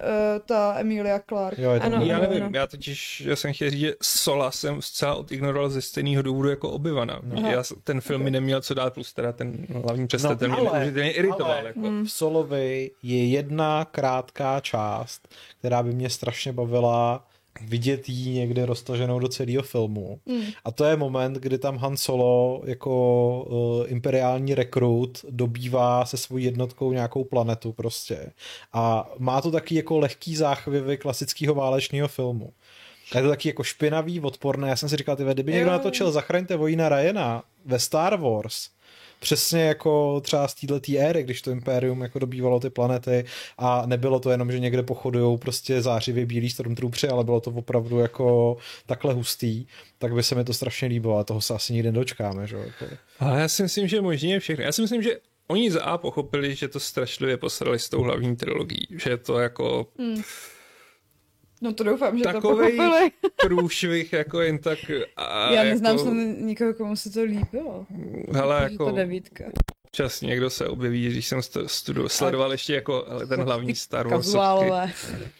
ta Emilia Clark. Jo, je tam ano, já nevím, ano. já totiž, já jsem chtěl říct, že Sola jsem zcela odignoroval ze stejného důvodu jako Obyvana. No. Já ten film mi neměl co dát, plus teda ten hlavní představitel no, mě ale, iritoval. Ale, jako. v Solovi je jedna krátká část, která by mě strašně bavila vidět jí někde roztaženou do celého filmu. Mm. A to je moment, kdy tam Han Solo jako uh, imperiální rekrut dobývá se svojí jednotkou nějakou planetu prostě. A má to taky jako lehký záchvěvy klasického válečného filmu. A je to taky jako špinavý, odporné. Já jsem si říkal, ty kdyby někdo natočil Zachraňte vojína Ryana ve Star Wars, přesně jako třeba z této éry, když to Imperium jako dobývalo ty planety a nebylo to jenom, že někde pochodují prostě zářivě bílý Stormtroopři, ale bylo to opravdu jako takhle hustý, tak by se mi to strašně líbilo, ale toho se asi nikdy nedočkáme, že? Jako. Ale já si myslím, že možně všechno. Já si myslím, že oni za A pochopili, že to strašlivě posrali s tou hlavní trilogií, že to jako... Hmm No to doufám, že Takovej to pochopili. průšvih jako jen tak... A Já neznám jako... jsem nikoho, komu se to líbilo. Hele, jako... To devítka. Čas někdo se objeví, když jsem studu, sledoval ještě jako ten hlavní Star Wars.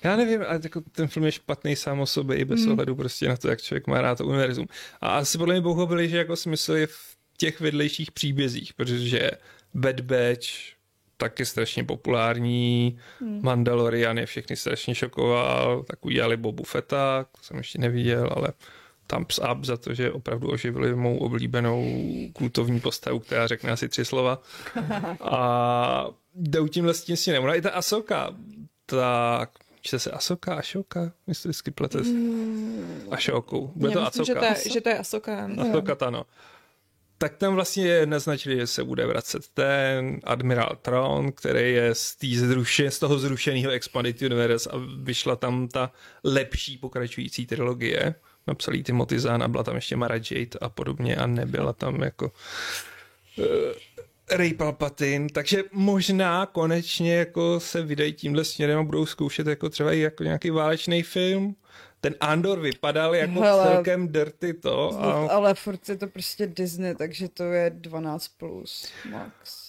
Já nevím, ale jako ten film je špatný sám o sobě i bez mm. ohledu prostě na to, jak člověk má rád to univerzum. A asi podle mě pochopili, že jako smysl je v těch vedlejších příbězích, protože Bad Batch, taky strašně populární. Hmm. Mandalorian je všechny strašně šokoval, tak udělali Bobu Fetta, to jsem ještě neviděl, ale thumbs up za to, že opravdu oživili mou oblíbenou kultovní postavu, která řekne asi tři slova. A jdou tím vlastně s tím i ta Asoka, tak čte se Asoka, Ašoka? Myslím, vždycky plete mm. Ašokou. Bude to myslím, Asoka. Že to, je, že to je Asoka. Asoka, ano tak tam vlastně naznačili, že se bude vracet ten Admiral Tron, který je z, zruše, z toho zrušeného Expanded Universe a vyšla tam ta lepší pokračující trilogie. Napsal Timothy Zahn a byla tam ještě Mara Jade a podobně a nebyla tam jako uh, Ray Palpatine, takže možná konečně jako se vydají tímhle směrem a budou zkoušet jako třeba i jako nějaký válečný film, ten Andor vypadal jako Hele, celkem dirty to. A... Ale furt je to prostě Disney, takže to je 12 plus max.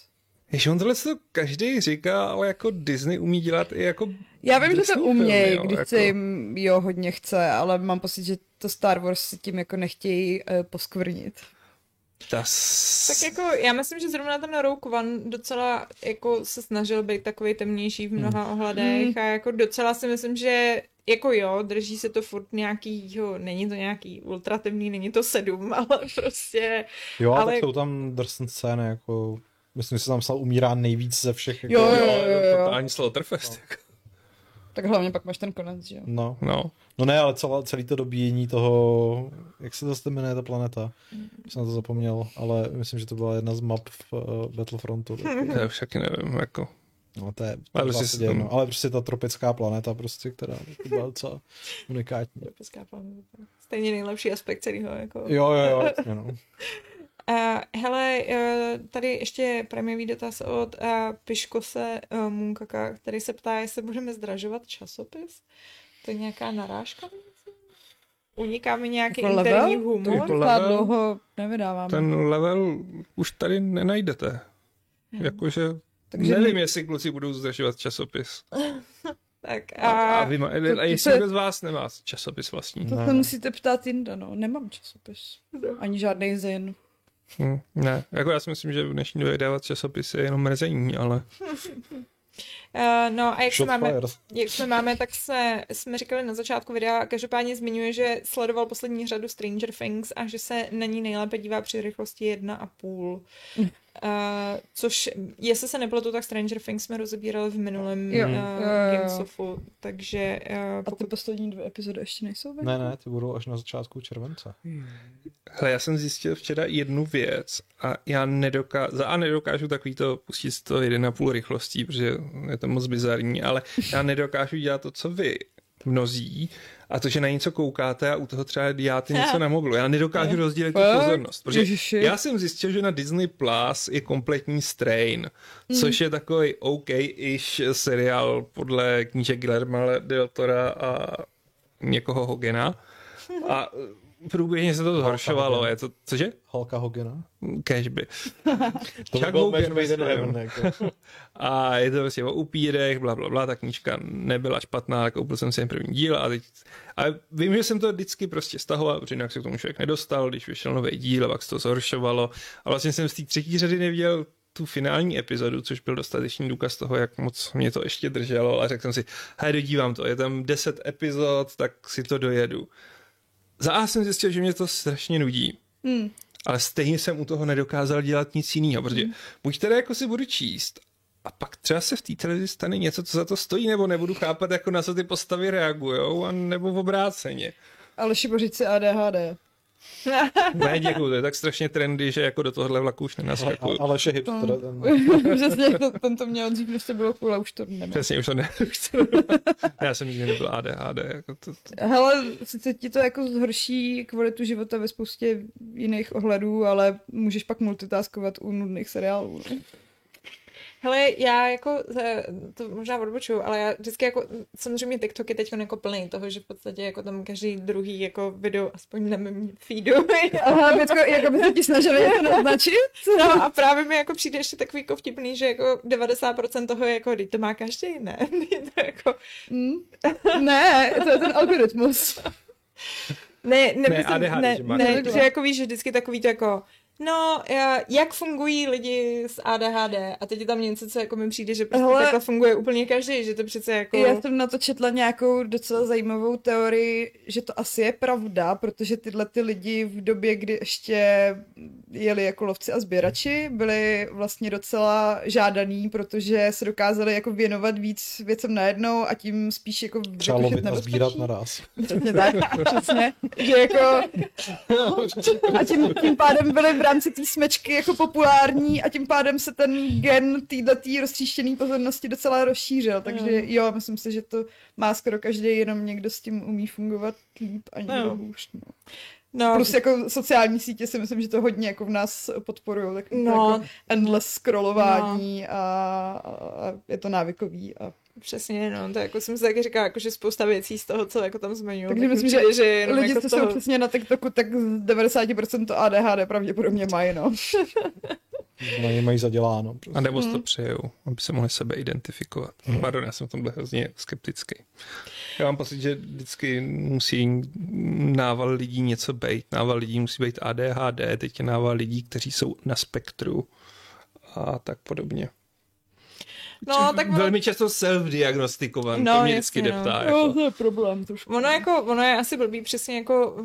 Jež on tohle to každý říká, ale jako Disney umí dělat i jako Já vím, Disney že to umějí, když jako... se jim jo hodně chce, ale mám pocit, že to Star Wars si tím jako nechtějí uh, poskvrnit. Tas... Tak jako já myslím, že zrovna ten Rogue One docela jako se snažil být takový temnější v mnoha hmm. ohledech hmm. a jako docela si myslím, že jako jo, drží se to furt nějaký, jo, není to nějaký ultratemný, není to sedm, ale prostě... Jo, ale... tak jsou tam drsné scény, jako myslím, že se tam stal umírá nejvíc ze všech. Jako... Jo, jo, jo, jo, jo. Totální slaughterfest. No. Jako. Tak hlavně pak máš ten konec, že jo? No. no. No ne, ale celá, celý to dobíjení toho, jak se to jmenuje ta planeta? Mm. Jsem na to zapomněl, ale myslím, že to byla jedna z map v uh, Battlefrontu. Já už taky nevím, jako. No to je ale, prostě tam... ale prostě ta tropická planeta, prostě, která byla docela unikátní. Tropická planeta. Stejně nejlepší aspekt celého. Jako... Jo, jo, jo. no. Uh, hele, uh, tady ještě prémiový dotaz od uh, Piškose uh, Munkaka, který se ptá, jestli budeme zdražovat časopis. To je nějaká narážka? Uniká mi nějaký jako interní level? humor? To level, dlouho nevydáváme. Ten level už tady nenajdete. Hmm. Jakože takže nevím, my... jestli kluci budou zdražovat časopis. tak a... A, vy má, a jestli kdo z vás nemá časopis vlastní? To se musíte ptát jinde, no. Nemám časopis. Ani žádný zen. Hmm, ne, jako já si myslím, že v dnešní době dávat časopisy je jenom mrzení, ale... Uh, no a jak, se máme, jak jsme máme, tak jsme, jsme říkali na začátku videa, každopádně zmiňuje, že sledoval poslední řadu Stranger Things a že se na ní nejlépe dívá při rychlosti 1,5. Uh, což, jestli se nepletu, tak Stranger Things jsme rozebírali v minulém jo. Uh, Gamesofu, takže... Uh, pokud... A ty poslední dvě epizody ještě nejsou venku? Ne, ne, ty budou až na začátku července. Hele, já jsem zjistil včera jednu věc a já nedokážu, za a nedokážu takový to pustit z toho 1,5 rychlostí, protože je to moc bizarní, ale já nedokážu dělat to, co vy mnozí, a to, že na něco koukáte a u toho třeba děláte něco na mobilu. Já nedokážu rozdělit tu pozornost. Protože já jsem zjistil, že na Disney Plus je kompletní Strain, mm. což je takový OK-ish seriál podle knížek Guillermo del Tora a někoho Hogena. A průběžně se to zhoršovalo. Je to, cože? Holka Hogena? Cashby. to by byl Hogan heaven. Jako. A je to prostě o upírech, bla, bla, bla, ta knížka nebyla špatná, koupil jsem si jen první díl a teď a vím, že jsem to vždycky prostě stahoval, protože jinak se k tomu člověk nedostal, když vyšel nový díl a pak se to zhoršovalo. A vlastně jsem z té třetí řady neviděl tu finální epizodu, což byl dostatečný důkaz toho, jak moc mě to ještě drželo a řekl jsem si, hej, dodívám to, je tam 10 epizod, tak si to dojedu. Za A jsem zjistil, že mě to strašně nudí. Hmm. Ale stejně jsem u toho nedokázal dělat nic jiného, protože hmm. buď teda jako si budu číst a pak třeba se v té televizi stane něco, co za to stojí, nebo nebudu chápat, jako na co ty postavy reagují, a nebo v obráceně. Ale šibořit si ADHD. ne, děkuju, to je tak strašně trendy, že jako do tohohle vlaku už nenaskakuju. Ale, ale že hipster. Ten... Přesně, to, ten to měl dřív, než to bylo cool, už to nemá. Přesně, už to ne. Já jsem nikdy nebyl ADHD. Jako to, to... Hele, sice ti to jako zhorší kvalitu života ve spoustě jiných ohledů, ale můžeš pak multitaskovat u nudných seriálů. Ne? Hele, já jako, to možná odbočuju, ale já vždycky jako, samozřejmě TikTok je teď jako plný toho, že v podstatě jako tam každý druhý jako video, aspoň na mém feedu. Aha, Bětko, jako by se ti snažili to naznačit? No a právě mi jako přijde ještě takový jako vtipný, že jako 90% toho je jako, to má každý, ne? to jako... Mm. Ne, to je ten algoritmus. Ne, ne, ne, ADHD, ne, ne, že jako víš, že vždycky takový to jako No, jak fungují lidi s ADHD? A teď je tam něco, co jako mi přijde, že prostě Hele, takhle funguje úplně každý, že to přece jako... Já jsem na to četla nějakou docela zajímavou teorii, že to asi je pravda, protože tyhle ty lidi v době, kdy ještě jeli jako lovci a sběrači, byli vlastně docela žádaný, protože se dokázali jako věnovat víc věcem najednou a tím spíš jako Třeba lovit a sbírat naraz. Přesně tak, přesně. Že jako... A tím, tím pádem byli v rámci té smečky jako populární a tím pádem se ten gen této roztříštěné pozornosti docela rozšířil, takže mm. jo, myslím si, že to má skoro každý, jenom někdo s tím umí fungovat líp a někdo no. hůř. No. No. Plus jako sociální sítě si myslím, že to hodně jako v nás podporují, tak no. jako endless scrollování no. a, a je to návykový a Přesně, no, to jako jsem si taky říkala, jako, že spousta věcí z toho, co jako tam zmiňují. Takže tak myslím, že, že jenom lidi, jako co toho... jsou přesně na TikToku, tak z 90% to ADHD pravděpodobně mají, no. Na ně mají zaděláno. A Prostě. nebo si to přejou, aby se mohli sebe identifikovat. Pardon, já jsem v tomhle hrozně skeptický. Já mám pocit, že vždycky musí nával lidí něco být. Nával lidí musí být ADHD, teď je nával lidí, kteří jsou na spektru a tak podobně. No, tak ono, Velmi často self-diagnostikovan, No, to mě jasně, vždycky no. deptá. Jako. to je problém trošku. ono, jako, ono je asi blbý přesně jako,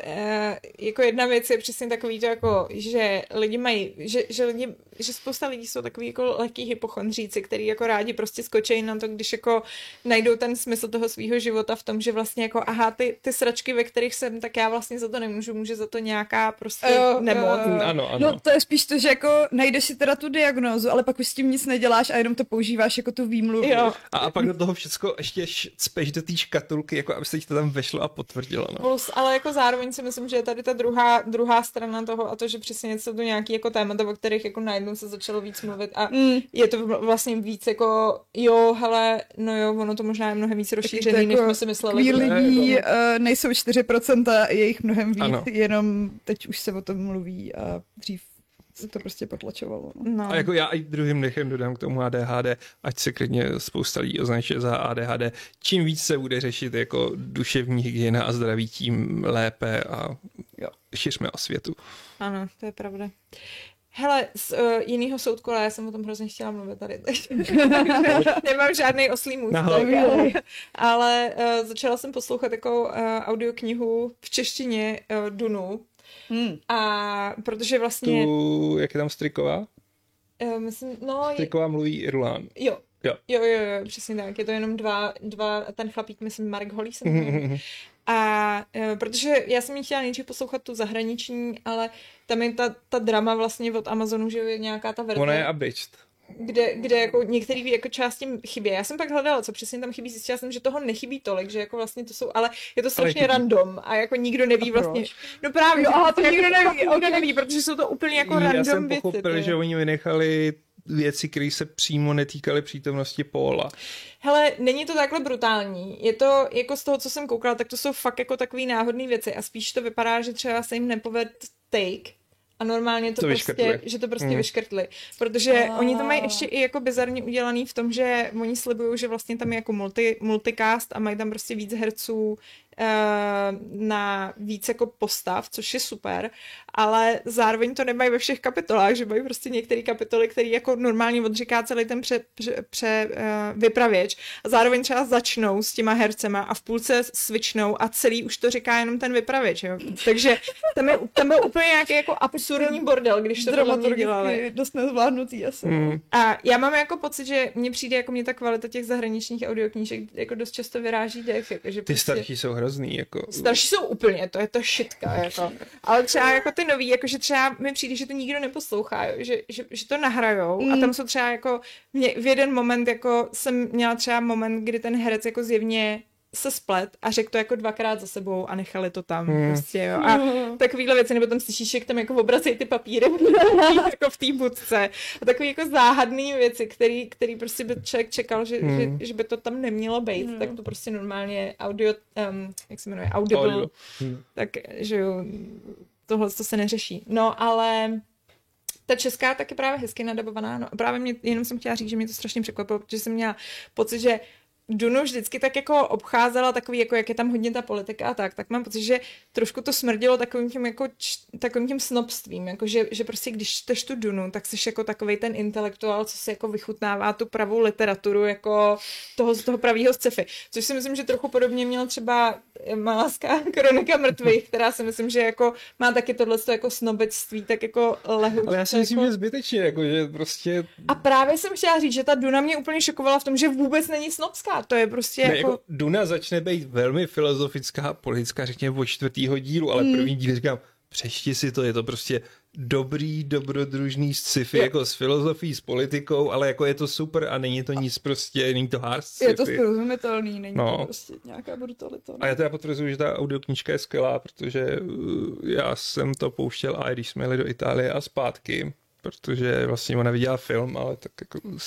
eh, jako jedna věc je přesně takový to jako, že lidi mají, že, že, lidi, že spousta lidí jsou takový jako lehký hypochondříci, který jako rádi prostě skočí na to, když jako najdou ten smysl toho svého života v tom, že vlastně jako aha, ty, ty sračky, ve kterých jsem, tak já vlastně za to nemůžu, může za to nějaká prostě Jo, nemoc. jo, jo. Ano, ano. No to je spíš to, že jako najdeš si teda tu diagnózu, ale pak už s tím nic neděláš a jenom to používáš jako tu výmluvu. Jo, A, a pak do toho všecko ještě cpeš do té škatulky, jako aby se ti to tam vešlo a potvrdilo. No. Plus, ale jako zároveň si myslím, že je tady ta druhá, druhá strana toho a to, že přesně něco to nějaký jako témata, o kterých jako najednou se začalo víc mluvit a Mm. je to vl- vlastně víc jako jo, hele, no jo, ono to možná je mnohem víc rozšířený, to než jako jsme si mysleli. Queer lidí uh, nejsou 4%, je jich mnohem víc, Ano. jenom teď už se o tom mluví a dřív to prostě potlačovalo. No. No. A jako já i druhým dechem dodám k tomu ADHD, ať se klidně spousta lidí označuje za ADHD. Čím víc se bude řešit jako duševní hygiena a zdraví, tím lépe a Jo. šiřme o světu. Ano, to je pravda. Hele, z uh, jiného soudkola, já jsem o tom hrozně chtěla mluvit tady teď. Nemám žádný oslý můstek, ale, ale uh, začala jsem poslouchat jako uh, audioknihu v češtině uh, Dunu. Hmm. A protože vlastně, Tu, jak je tam striková? uh, myslím, no, je, Striková mluví Irlán. jo, Jo. Jo, jo, jo, přesně tak. Je to jenom dva, dva ten chlapík, myslím, Mark Holly se. A e, protože já jsem ji chtěla nejdřív poslouchat tu zahraniční, ale tam je ta, ta drama vlastně od Amazonu, že je nějaká ta verze, Ona je abridged. Kde, kde jako některé jako části chybí. Já jsem pak hledala, co přesně tam chybí, zjistila jsem, že toho nechybí tolik, že jako vlastně to jsou, ale je to strašně random a jako nikdo neví A proč? vlastně. No právě, že aha, to jako nikdo neví, Nikdo neví, protože jsou to úplně jako Já random jsem věci. pochopil, ty. že oni vynechali věci, které se přímo netýkaly přítomnosti Paula. Hele, není to takhle brutální. Je to, jako z toho, co jsem koukala, tak to jsou fakt jako takový náhodné věci a spíš to vypadá, že třeba se jim nepoved take a normálně to, To prostě, vyškrtli. že to prostě Hmm. vyškrtli. Protože A. oni to mají ještě i jako bizarně udělaný v tom, že oni slibují, že vlastně tam je jako multi, multicast a mají tam prostě víc herců na víc jako postav, což je super, ale zároveň to nemají ve všech kapitolách, že mají prostě některé kapitoly, které jako normálně odříká celý ten pře, pře, pře uh, vypravěč a zároveň třeba začnou s těma hercema a v půlce switchnou a celý už to říká jenom ten vypravěč, jo. Takže tam, je, tam byl úplně nějaký jako absurdní bordel, když to mě dělali. Dramaturgicky dost nezvládnutý asi. Hmm. A já mám jako pocit, že mně přijde, jako mě ta kvalita těch zahraničních audioknížek jako dost často vyráží dech, jako, že Ty prostě... starší jsou hrozný, jako... Starší jsou úplně, to je to šitka, jako. Ale třeba jako ty nový, jakože třeba mi přijde, že to nikdo neposlouchá, jo, že, že, že to nahrajou mm. a tam jsou třeba jako, mě, v jeden moment jako jsem měla třeba moment, kdy ten herec jako zjevně se splet a řekl to jako dvakrát za sebou a nechali to tam hmm. prostě, jo. A takovýhle věci, nebo tam slyšíš, jak tam jako obracejí ty papíry jako v té budce. A takový jako záhadný věci, který, který prostě by člověk čekal, že, hmm. že, že, by to tam nemělo být, hmm. tak to prostě normálně audio, um, jak se jmenuje, audible, Audio. hmm. tak, že jo, tohle to se neřeší. No, ale ta česká tak je právě hezky nadabovaná. No a právě mě, jenom jsem chtěla říct, že mě to strašně překvapilo, protože jsem měla pocit, že Dunu vždycky tak jako obcházela takový, jako jak je tam hodně ta politika a tak, tak mám pocit, že trošku to smrdilo takovým tím, jako, č, takovým tím snobstvím, jako že, že prostě když čteš tu Dunu, tak jsi jako takový ten intelektuál, co si jako vychutnává tu pravou literaturu, jako toho, toho pravýho sci-fi. Což si myslím, že trochu podobně měl třeba Maláská kronika mrtvých, která si myslím, že jako má taky tohle jako snobectví, tak jako lehu. Ale já si myslím, jako... že zbytečně, jako, že prostě... A právě jsem chtěla říct, že ta Duna mě úplně šokovala v tom, že vůbec není snobská. To je prostě Ne, jako... jako Duna začne být velmi filozofická, politická, řekněme, od čtvrtýho dílu, ale Hmm. první díl říkám, přečti si to, je to prostě dobrý, dobrodružný sci-fi, Jo. jako s filozofií, s politikou, ale jako je to super a není to nic prostě, není to hard sci-fi. Je to srozumitelný, není No. to prostě nějaká brutalita. A já teda potvrzuji, že ta audioknižka je skvělá, protože uh, já jsem to pouštěl a když jsme jeli do Itálie a zpátky, protože vlastně ona viděla film, ale tak jako mm,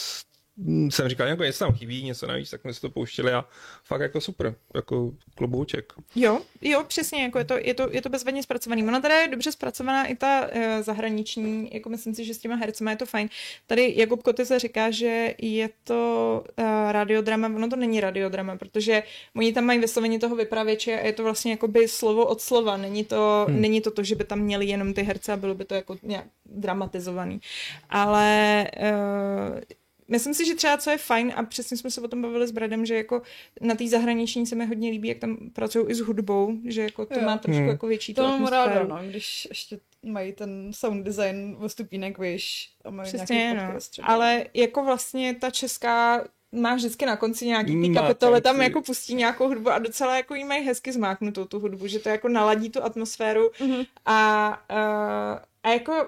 jsem říkal, jako něco tam chybí, něco navíc, tak jsme si to pouštěli a fakt jako super, jako klobouček. Jo, jo, přesně, jako je to, je to, je to bezvadně zpracovaný. Ona teda je dobře zpracovaná i ta uh, zahraniční, jako myslím si, že s těma hercema je to fajn. Tady Jakub se říká, že je to uh, radiodrama, ono to není radiodrama, protože oni tam mají vyslovení toho vypravěče a je to vlastně jako by slovo od slova, není to, hmm. není to to, že by tam měli jenom ty herce a bylo by to jako nějak dramatizovaný. Ale uh, Myslím si, že třeba co je fajn, a přesně jsme se o tom bavili s Bradem, že jako na té zahraniční se mi hodně líbí, jak tam pracují i s hudbou, že jako to jo. má trošku hmm. jako větší to mám ráda, no, když ještě mají ten sound design o stupínek víš a mají Přesně, nějaký no. Ale jako vlastně ta česká má vždycky na konci nějaký ty kapitoly, tam jako pustí nějakou hudbu a docela jako jí mají hezky zmáknutou tu hudbu, že to jako naladí tu atmosféru mm-hmm. a, a, a jako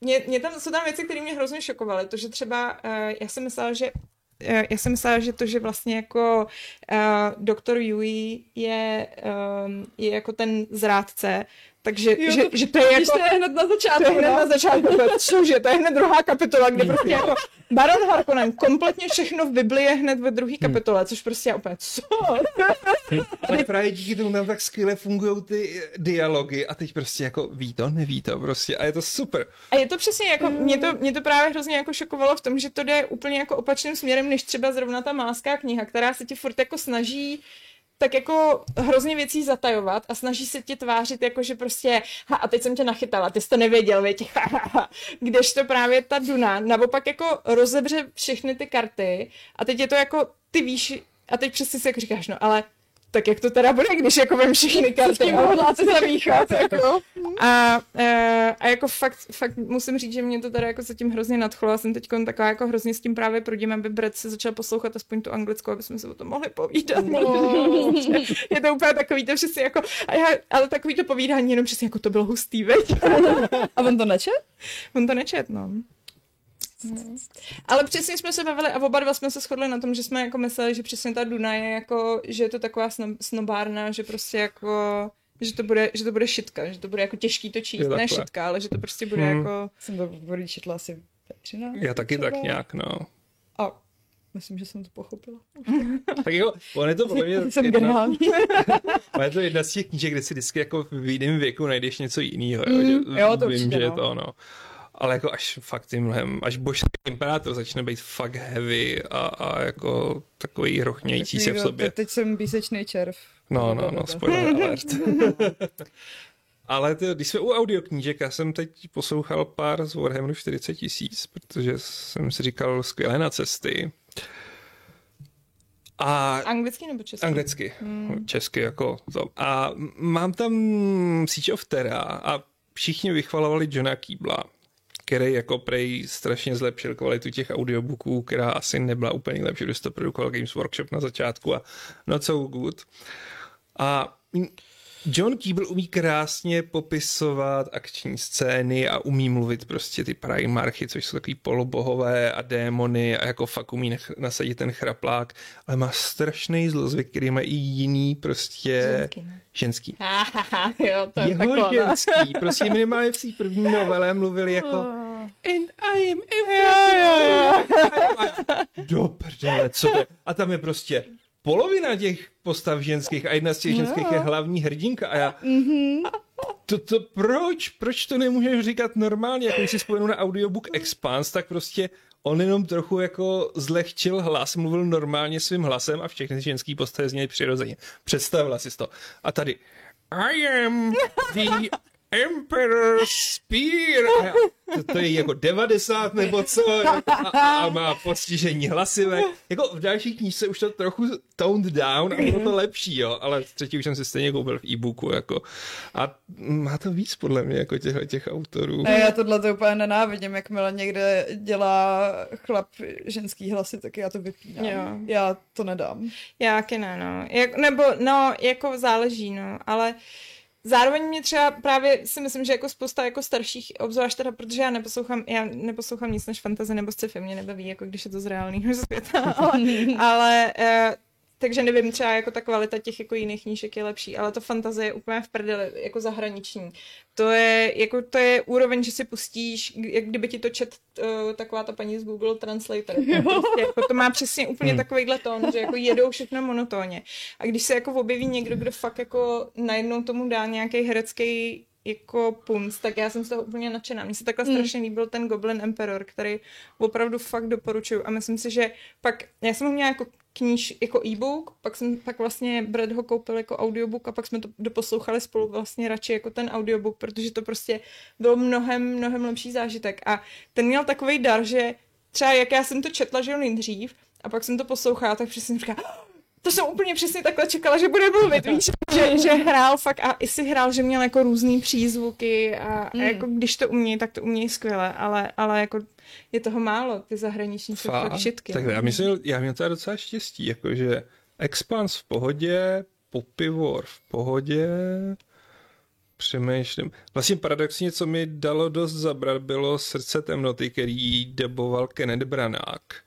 mě, mě tam, jsou tam věci, které mě hrozně šokovaly. To, že třeba, uh, já jsem myslela, že uh, já jsem myslela, že to, že vlastně jako uh, doktor Yui je, um, je jako ten zrádce, takže jo, že, to, že to je jako... To je hned na začátku. To je hned no? na začátku, cože, to je hned druhá kapitola, kde prostě jako Baron Harkonnen kompletně všechno v Biblii je hned ve druhé hmm. kapitole, což prostě je úplně co? Ale právě díky tomu tam tak skvěle fungují ty dialogy a teď prostě jako ví to, neví to prostě a je to super. A je to přesně jako, mě to, mě to právě hrozně jako šokovalo v tom, že to jde úplně jako opačným směrem, než třeba zrovna ta máská kniha, která se ti furt jako snaží tak jako hrozně věcí zatajovat a snaží se tě tvářit jako, že prostě, ha, a teď jsem tě nachytala, ty jsi to nevěděl, věď, kdežto právě ta Duna naopak jako rozebře všechny ty karty a teď je to jako, ty víš, a teď přesně si jako říkáš, no ale tak jak to teda bude, když jako vem všechny karty a hodláte zamíchat, jako. A, a jako fakt, fakt musím říct, že mě to teda jako zatím hrozně nadchlo. Já jsem teď taková jako hrozně s tím právě prodím, aby Brad se začal poslouchat aspoň tu anglickou, aby jsme se o tom mohli povídat. No. je to úplně takový to přesně jako, a já, ale takový to povídání jenom přesně jako to bylo hustý, veď? a on to nečet? On to nečet, no. Ale přesně jsme se bavili a oba dva jsme se shodli na tom, že jsme jako mysleli, že přesně ta Duna je jako, že je to taková snobárna, že prostě jako že to bude, že to bude šitka, že to bude jako těžký to číst, ne šitka, ale že to prostě bude hmm. jako... Jsem to bude četla asi 13. Já taky třeba. tak nějak, no. A myslím, že jsem to pochopila. tak jo, on je to podle mě... jsem jedna, je to jedna z těch knížek, kde si vždycky jako v jiném věku najdeš něco jiného. Mm, jo, to Vím, určitě, že no. je to ono ale jako až fakt tímhle, až božský imperátor začne být fakt heavy a, a jako takový rochnějící se v sobě. Teď jsem písečný červ. No, no, no, spoiler alert. Ale to, když jsme u audioknížek, já jsem teď poslouchal pár z Warhammeru 40 tisíc, protože jsem si říkal skvělé na cesty. A anglicky nebo česky? Anglicky, hmm. česky jako to. A mám tam Siege of Terra a všichni vychvalovali Johna Keebla který jako prej strašně zlepšil kvalitu těch audiobooků, která asi nebyla úplně lepší, když to produkoval Games Workshop na začátku a not so good. A John Keeble umí krásně popisovat akční scény a umí mluvit prostě ty primarchy, což jsou takový polobohové a démony a jako fakt umí nasadit ten chraplák, ale má strašný zlozvyk, který má i jiný prostě ženský. ženský. jo, to je Jeho taková, ženský, prostě minimálně v té první novele mluvili jako and I am everything. Do prdele, co to je? A tam je prostě polovina těch postav ženských a jedna z těch ženských je hlavní hrdinka a já... Mm-hmm. To, to, proč? Proč to nemůžeš říkat normálně? Jako když si spomenu na audiobook Expanse, tak prostě on jenom trochu jako zlehčil hlas, mluvil normálně svým hlasem a všechny ženský postavy zněly přirozeně. Představila si to. A tady I am the Emperor Spear. To, to je jako 90 nebo co a, a má postižení hlasivé. Jako v další knížce už to trochu toned down a bylo to lepší, jo, ale třetí už jsem si stejně koupil v e-booku, jako. A má to víc podle mě, jako těch, těch autorů. A já tohle to úplně nenávidím, jakmile někde dělá chlap ženský hlasy, tak já to vypínám. Jo. Já to nedám. Já taky ne, no. Jak, nebo, no, jako záleží, no, ale Zároveň mě třeba právě si myslím, že jako spousta jako starších, obzvlášť teda, protože já neposlouchám, já neposlouchám nic než fantazy nebo sci-fi, mě nebaví, jako když je to z reálného světa, ale, ale uh, takže nevím, třeba jako ta kvalita těch jako jiných knížek je lepší, ale to fantazie je úplně v prdeli, jako zahraniční. To je, jako to je úroveň, že si pustíš, jak kdyby ti to čet uh, taková ta paní z Google Translator. To, prostě, jako to má přesně úplně hmm. takovýhle tón, že jako jedou všechno monotónně. A když se jako objeví někdo, kdo fakt jako najednou tomu dá nějaký herecký jako punc, tak já jsem z toho úplně nadšená. Mně se takhle mm. strašně líbil ten Goblin Emperor, který opravdu fakt doporučuju a myslím si, že pak, já jsem ho měla jako kníž, jako e-book, pak jsem pak vlastně Brad ho koupil jako audiobook a pak jsme to doposlouchali spolu vlastně radši jako ten audiobook, protože to prostě byl mnohem, mnohem lepší zážitek a ten měl takový dar, že třeba jak já jsem to četla, že jo, nejdřív, a pak jsem to poslouchala, tak přesně říká, to jsem úplně přesně takhle čekala, že bude mluvit, víš, že, že hrál fakt a i si hrál, že měl jako různý přízvuky a, hmm. a jako když to umí, tak to umí skvěle, ale, ale jako je toho málo, ty zahraniční jsou fakt šitky. Tak já myslím, já měl to docela štěstí, jakože Expans v pohodě, Popivor v pohodě, přemýšlím. Vlastně paradoxně, co mi dalo dost zabrat, bylo Srdce temnoty, který deboval Kenneth Branagh.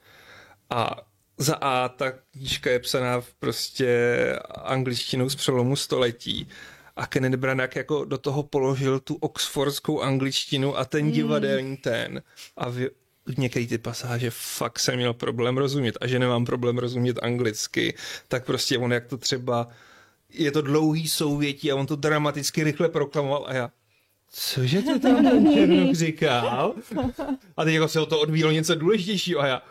A za A ta knížka je psaná v prostě angličtinou z přelomu století a Kenneth Branagh jako do toho položil tu oxfordskou angličtinu a ten mm. divadelní ten a v, některé ty pasáže fakt jsem měl problém rozumět a že nemám problém rozumět anglicky, tak prostě on jak to třeba je to dlouhý souvětí a on to dramaticky rychle proklamoval a já cože to tam ten říkal? A teď jako se o to odvíjelo něco důležitějšího a já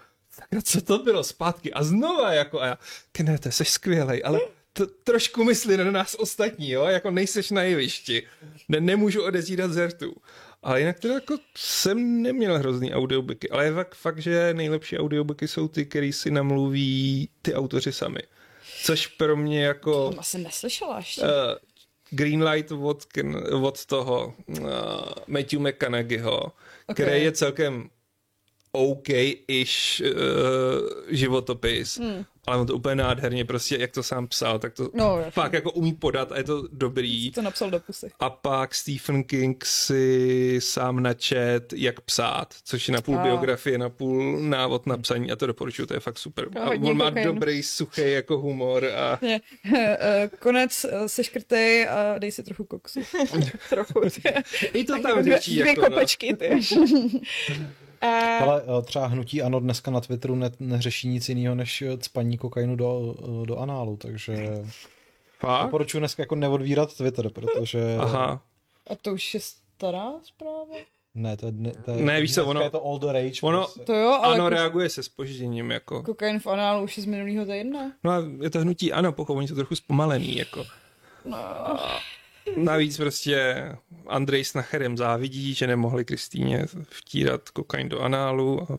sakra, co to bylo zpátky a znova jako a já, Kennete, jsi skvělej, ale to, trošku myslí na nás ostatní, jo, jako nejseš na jevišti, ne, nemůžu odezírat zertu. Ale jinak teda jako jsem neměl hrozný audiobooky, ale je fakt, fakt, že nejlepší audiobooky jsou ty, který si namluví ty autoři sami. Což pro mě jako... To jsem neslyšela ještě. Uh, Greenlight od, od toho uh, Matthew McConaugheyho, okay. který je celkem OK-ish uh, životopis, hmm. ale on to úplně nádherně prostě, jak to sám psal, tak to no, fakt jako umí podat a je to dobrý. To napsal do pusy. A pak Stephen King si sám načet, jak psát, což je na půl a. biografie, na půl návod na psaní a to doporučuji, to je fakt super. A on má kokain. dobrý, suchý jako humor. A... Ne, eh, konec eh, se škrtej a dej si trochu koksu. trochu. I to tam řečí. Dvě jako, kopečky, ty. Uh, Ale uh, třeba hnutí ano dneska na Twitteru ne, neřeší nic jiného než eh, spaní kokainu do, do análu, takže Fakt? doporučuji dneska jako neodvírat Twitter, protože... Aha. A to už je stará zpráva? Ne, to je, to je, ne, víš co, ono, je to all the rage. Ono, prostě. to jo, ale ano, kus... reaguje se spožděním, jako. Kokain v análu už je z minulého týdne. No a je to hnutí, ano, pochopení to trochu zpomalený, jako. No. Navíc prostě Andrej s Nacherem závidí, že nemohli Kristýně vtírat kokain do análu a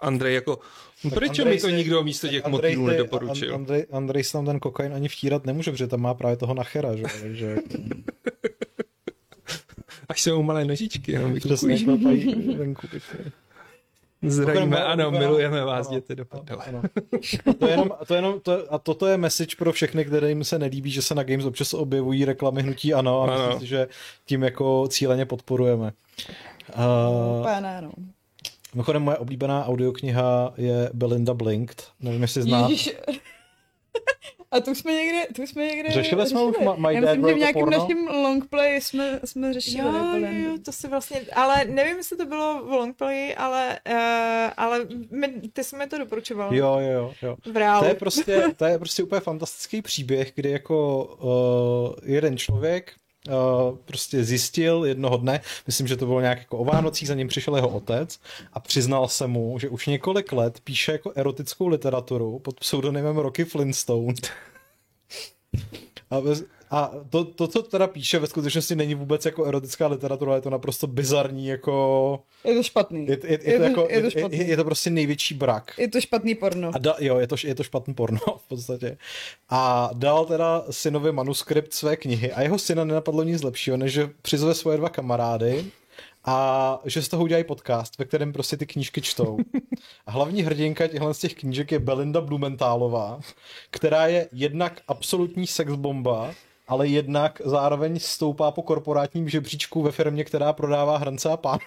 Andrej jako, no proč mi to nikdo místo těch Andrej motivů nedoporučil? Andrej, Andrej se tam ten kokain ani vtírat nemůže, protože tam má právě toho Nachera, že? Takže... Až jsou malé nožičky, jenom vykukují. Zdravíme, ano, milujeme vás, ano, děti do prdele. Ano, To je jenom, to je jenom, to, a toto je message pro všechny, kterým se nelíbí, že se na Games občas objevují reklamy hnutí ano a ano. myslím si, že tím jako cíleně podporujeme. Uh, ne, no. Mimochodem, moje oblíbená audiokniha je Belinda Blinked. Nevím, jestli znáš. A tu jsme někde, tu jsme někde řešili. jsme už My Já myslím, že v nějakém našem longplay jsme, jsme řešili. Jo, jo, to si vlastně, ale nevím, jestli to bylo v longplay, ale, uh, ale my, ty jsi mi to doporučoval. Jo, jo, jo. V reálu. To je prostě, to je prostě úplně fantastický příběh, kdy jako uh, jeden člověk prostě zjistil jednoho dne, myslím, že to bylo nějak jako o Vánocích, za ním přišel jeho otec a přiznal se mu, že už několik let píše jako erotickou literaturu pod pseudonymem Rocky Flintstone. a bez, a to, to, co teda píše, ve skutečnosti není vůbec jako erotická literatura, je to naprosto bizarní, jako... Je to špatný. Je, je, je, je, to, jako, je, to špatný. Je, je, to prostě největší brak. Je to špatný porno. A da, jo, je to, je to špatný porno v podstatě. A dal teda synovi manuskript své knihy a jeho syna nenapadlo nic lepšího, než že přizve svoje dva kamarády a že z toho udělají podcast, ve kterém prostě ty knížky čtou. A hlavní hrdinka těchto z těch knížek je Belinda Blumentálová, která je jednak absolutní sexbomba, ale jednak zároveň stoupá po korporátním žebříčku ve firmě, která prodává hrnce a pán.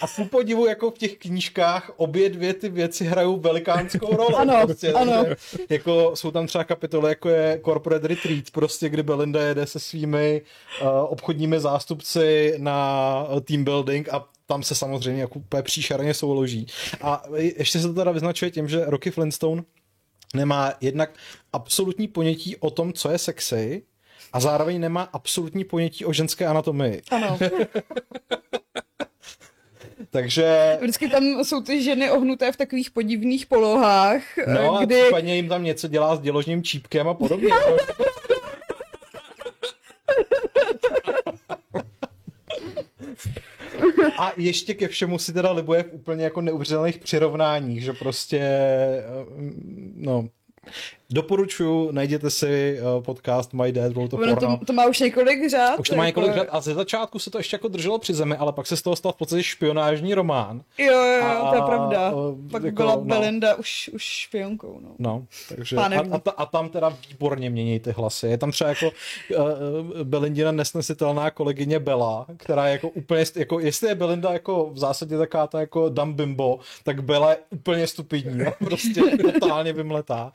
A ku podivu, jako v těch knížkách, obě dvě ty věci hrajou velikánskou roli. Ano, prostě, ano. Jako jsou tam třeba kapitoly, jako je Corporate Retreat, prostě, kdy Belinda jede se svými uh, obchodními zástupci na team building a tam se samozřejmě jako úplně příšerně souloží. A ještě se to teda vyznačuje tím, že Rocky Flintstone nemá jednak absolutní ponětí o tom, co je sexy, a zároveň nemá absolutní ponětí o ženské anatomii. Ano. Takže... Vždycky tam jsou ty ženy ohnuté v takových podivných polohách, No kdy... a případně jim tam něco dělá s děložním čípkem a podobně. A ještě ke všemu si teda libuje v úplně jako neuvěřitelných přirovnáních, že prostě, eh, no, Doporučuji, najděte si uh, podcast My Dad Wrote a Ono to, to má už několik řad. Už to má několik jako- řad a ze začátku se to ještě jako drželo při zemi, ale pak se z toho stal v podstatě špionážní román. Jo, jo, A- to je pravda. a- Pak jako, byla no. Belinda už, už špionkou, no. No, takže a, a, ta, a tam teda výborně mění ty hlasy. Je tam třeba jako uh, Belindina nesnesitelná kolegyně Bela, která je jako úplně, jako jestli je Belinda jako v zásadě taká ta jako dumb bimbo, tak Bela je úplně stupidní, prostě totálně vymletá.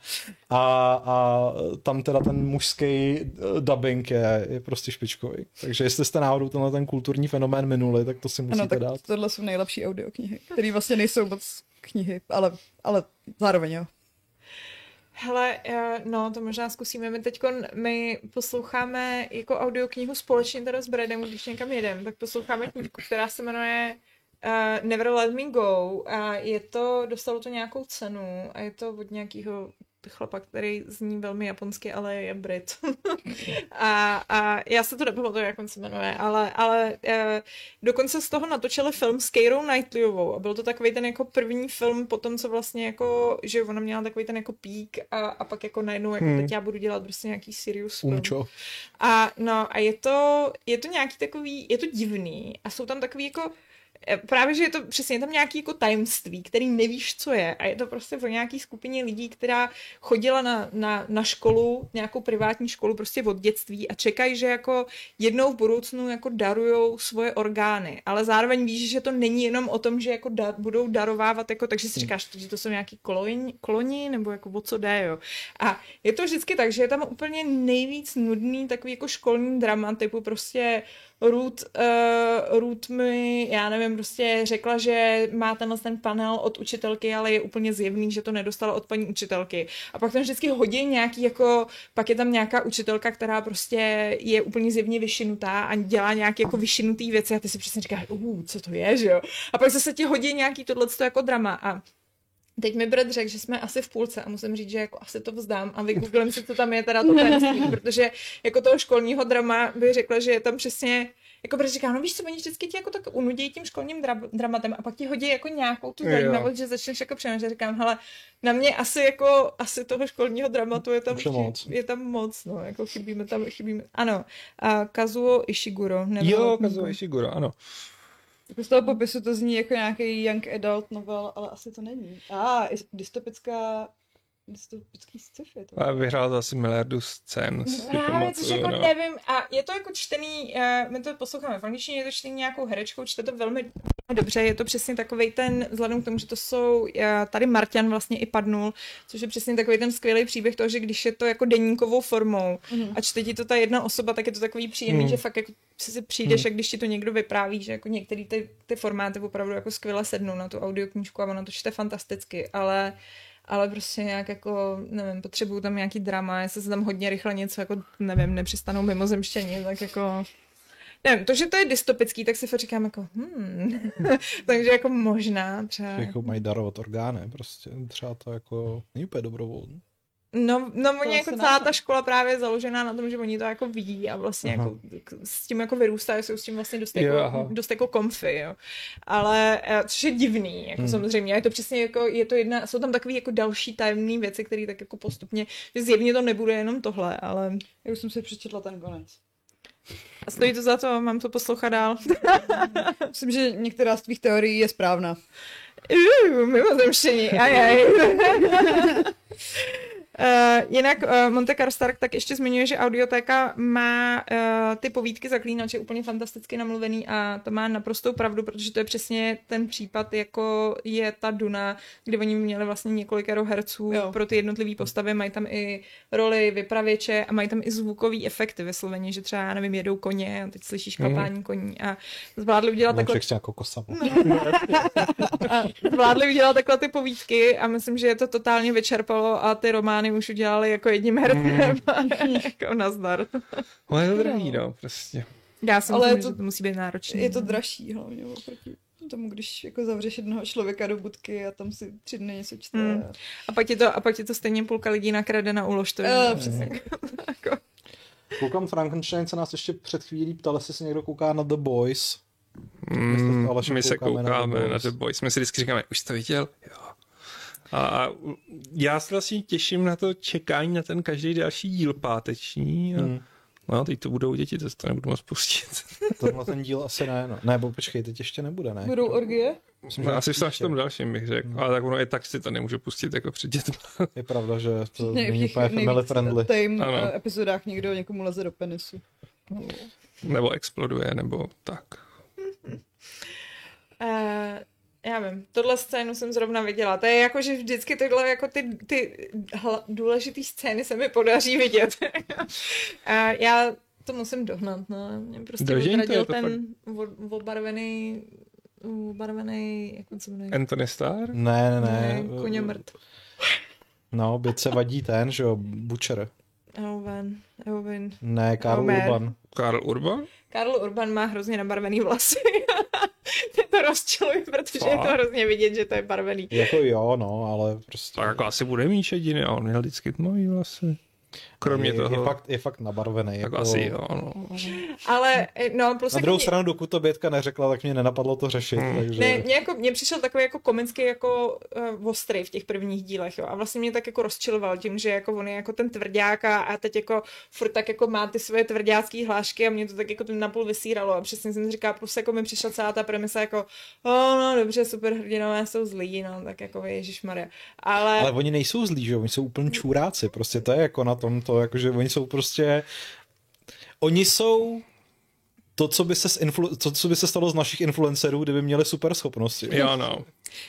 A, a tam teda ten mužský eh, dubbing je, je prostě špičkový. Takže jestli jste náhodou tenhle ten kulturní fenomén minuli, tak to si musíte Ano, tak dát. tohle jsou nejlepší audioknihy, které vlastně nejsou moc knihy, ale, ale zároveň jo. Hele, eh, no, to možná zkusíme. My teď my posloucháme jako audioknihu společně teda s Bradem, když někam jedem, tak posloucháme knížku, která se jmenuje uh, Never Let Me Go a je to, dostalo to nějakou cenu a je to od nějakého chlapa, který zní velmi japonsky, ale je Brit. a, a já se to nepamatuju, jak on se jmenuje, ale, ale uh, dokonce z toho natočili film s Keirou Knightleyovou a byl to takový ten jako první film po tom, co vlastně jako, že ona měla takový ten jako pík a, a pak jako najednou, jako Hmm. teď já budu dělat prostě nějaký serious film. Umčo. A no a je to, je to nějaký takový, je to divný a jsou tam takový jako Právě, že je to přesně je tam nějaký jako tajemství, který nevíš, co je. A je to prostě o nějaký skupině lidí, která chodila na, na, na školu, nějakou privátní školu prostě od dětství a čekají, že jako jednou v budoucnu jako darujou svoje orgány. Ale zároveň víš, že to není jenom o tom, že jako da, budou darovávat, jako, takže si říkáš, že to jsou nějaký koloni, koloni nebo jako o co jde, jo. A je to vždycky tak, že je tam úplně nejvíc nudný takový jako školní drama, typu prostě Ruth, uh, Ruth mi, já nevím, prostě řekla, že má tenhle ten panel od učitelky, ale je úplně zjevný, že to nedostala od paní učitelky. A pak tam vždycky hodí nějaký jako, pak je tam nějaká učitelka, která prostě je úplně zjevně vyšinutá a dělá nějaké jako vyšinutý věci a ty si přesně říkáš, uh, co to je, že jo? A pak zase ti hodí nějaký tohleto jako drama a Teď mi brat řekl, že jsme asi v půlce a musím říct, že jako asi to vzdám a vygooglím si, co tam je teda to tajemství, protože jako toho školního drama by řekla, že je tam přesně jako protože říká, no víš co, oni vždycky ti jako tak unudějí tím školním dra- dramatem a pak ti hodí jako nějakou tu zajímavost, že začneš jako přemýšlet, říkám, hele, na mě asi jako, asi toho školního dramatu je tam, je moc. je tam moc, no, jako chybíme tam, chybíme, ano, a Kazuo Ishiguro, nebo Jo, Kazuo Ishiguro, ano. Jako z toho popisu to zní jako nějaký young adult novel, ale asi to není. A, ah, dystopická, dystopický sci-fi. To. A vyhrál to asi miliardu scén. si Právě, což jako no. nevím, a je to jako čtený, uh, my to posloucháme v angličtině, je to čtený nějakou herečkou, čte to velmi dobře, je to přesně takový ten, vzhledem k tomu, že to jsou, uh, tady Marťan vlastně i padnul, což je přesně takový ten skvělý příběh toho, že když je to jako deníkovou formou Mhm. a čte ti to ta jedna osoba, tak je to takový příjemný, Hmm. že fakt jako si si přijdeš, a když ti to někdo vypráví, že jako některé ty, ty formáty opravdu jako skvěle sednou na tu audioknížku a ono to čte fantasticky, ale ale prostě nějak jako, nevím, potřebuju tam nějaký drama, jestli se tam hodně rychle něco, jako, nevím, nepřistanou mimozemštění, tak jako, nevím, to, že to je dystopický, tak si fakt říkám jako, hmm, takže jako možná třeba, Jako mají darovat orgány, prostě třeba to jako není úplně dobrovolný. No, no oni jako celá ta škola právě je založená na tom, že oni to jako vidí a vlastně Aha. jako s tím jako vyrůstají, jsou s tím vlastně dost Jo, jako, aha. dost jako komfy, jo. Ale, eh, což je divný, jako Hmm. samozřejmě, je to přesně jako, je to jedna, jsou tam takové jako další tajemné věci, které tak jako postupně, že zjevně to nebude jenom tohle, ale Já už jsem si přečetla ten konec. A stojí to za to, mám to poslouchat dál. Myslím, že některá z tvých teorií je správná. Mimozemštění, ajaj. Uh, jinak uh, Monte Karstark tak ještě zmiňuje, že audiotéka má uh, ty povídky zaklínače úplně fantasticky namluvený a to má naprostou pravdu, protože to je přesně ten případ, jako je ta Duna, kde oni měli vlastně několikero herců jo. pro ty jednotlivé postavy, mají tam i roli vypravěče a mají tam i zvukový efekty vysloveně, že třeba, nevím, jedou koně a teď slyšíš klapání mm. koní a zvládli udělat takhle... jako kosa. a zvládli udělat takhle ty povídky a myslím, že je to totálně vyčerpalo a ty romány už udělali jako jedním hercem. Mm. jako nazdar. Ale je to drahý, no, prostě. Já si Ale myslím, to, že to musí být náročné. Je to dražší hlavně oproti tomu, když jako zavřeš jednoho člověka do budky a tam si tři dny něco čte. Hmm. A pak ti to, a pak ti to stejně půlka lidí nakrade na úlož. To uh, přesně. jako. Koukám Frankenstein se nás ještě před chvílí ptal, jestli se někdo kouká na The Boys. Mm, my se koukáme na The Boys. My si vždycky říkáme, už jsi to viděl? Jo. A já se vlastně těším na to čekání na ten každý další díl páteční. A... Hmm. No, teď to budou děti, to to nebudu moc pustit. Tohle ten díl asi ne, no. Ne, bo počkej, teď ještě nebude, ne? Budou orgie? Myslím, no, asi v tom dalším bych řekl, hmm. ale tak ono je tak, si to nemůžu pustit jako před dětmi. Je pravda, že to není úplně family friendly. V ano. epizodách někdo někomu leze do penisu. Nebo exploduje, nebo tak. Uh, já vím, tohle scénu jsem zrovna viděla. To je jako, že vždycky tyhle jako ty, ty důležité scény se mi podaří vidět. a já to musím dohnat, no. Mě prostě Dožení odradil ten fakt... obarvený obarvený, jak on se jmenuje? Anthony Starr? Ne, ne, ne. ne koně mrt. No, byť se vadí ten, že jo, Butcher. Elven, Elvin. Ne, Karl Urban. Karl Urban? Karl Urban má hrozně nabarvený vlasy. Ty to rozčilují, protože Fakt? je to hrozně vidět, že to je barvený. Jako jo, no, ale prostě... Tak jako asi bude mít jediný, a on měl vždycky tmavý vlasy. Kromě je, toho. Je fakt, je fakt nabarvený. Tak jako... asi jo, no. Ale, no, plus Na druhou mě... stranu, dokud to Bětka neřekla, tak mě nenapadlo to řešit. Hmm. Takže... Ne, mě, jako, mě přišel takový jako komický jako uh, ostrý v těch prvních dílech, jo. A vlastně mě tak jako rozčiloval tím, že jako on je jako ten tvrdák a, a teď jako furt tak jako má ty svoje tvrdácké hlášky a mě to tak jako napůl vysíralo. A přesně jsem říkala, plus jako mi přišla celá ta premisa jako, oh, no dobře, super hrdinové jsou zlí, no, tak jako Maria. Ale... Ale oni nejsou zlí, že jo, oni jsou úplně čůráci, prostě to je jako na tom to, jakože oni jsou prostě, oni jsou to, co by se, influ- to, co by se stalo z našich influencerů, kdyby měli super schopnosti. Jo, no.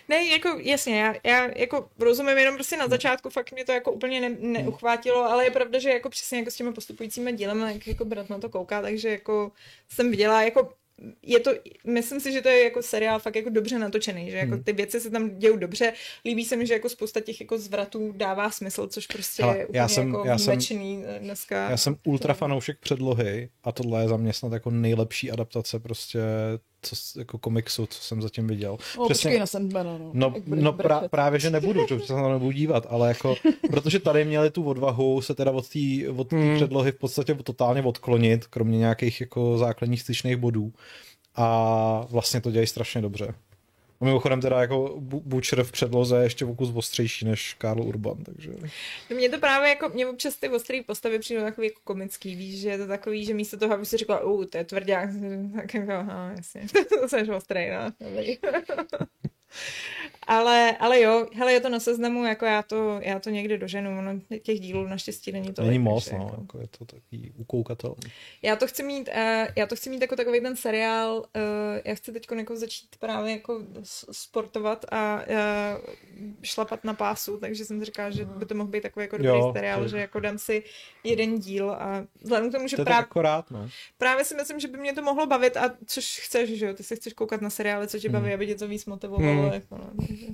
Ne, jako jasně, já, já jako rozumím, jenom prostě na začátku fakt mě to jako úplně ne, neuchvátilo, ale je pravda, že jako přesně jako s těmi postupujícími dílem, jak jako brat na to kouká, takže jako jsem viděla, jako je to, myslím si, že to je jako seriál fakt jako dobře natočený, že jako hmm. ty věci se tam dějou dobře. Líbí se mi, že jako spousta těch jako zvratů dává smysl, což prostě Hele, je úplně já jsem, jako já jsem, dneska. Já jsem ultra fanoušek předlohy a tohle je za mě snad jako nejlepší adaptace prostě co, jako komiksu, co jsem zatím viděl. O, Přesně, na Sandmana, no. No, no pra, právě, že nebudu, že se na to nebudu dívat, ale jako, protože tady měli tu odvahu se teda od té od hmm. předlohy v podstatě totálně odklonit, kromě nějakých jako základních styčných bodů. A vlastně to dělají strašně dobře. A mimochodem teda jako Butcher v předloze je ještě vokus ostřejší než Karl Urban, takže... Mně to právě jako, mě občas ty ostré postavy přijdou takový jako komický, víš, že je to takový, že místo toho, aby si řekla, uh, to je tvrdák, tak jako, aha, jasně, to jsi ostrý, no. Ale, ale jo, hele, je to na seznamu, jako já to, já to někdy doženu, no, těch dílů naštěstí není to. Není moc, no, jako... jako je to takový ukoukatelný. Já to chci mít, uh, já to chci mít jako takový ten seriál, uh, já chci teď jako začít právě jako sportovat a uh, šlapat na pásu, takže jsem si říkala, že by to mohl být takový jako dobrý jo, seriál, že jako dám si jeden díl a vzhledem k tomu, že to právě, akorát, no. právě si myslím, že by mě to mohlo bavit a což chceš, že jo, ty se chceš koukat na seriály, co tě baví, hmm. aby tě to víc motivovalo Jako, no, takže,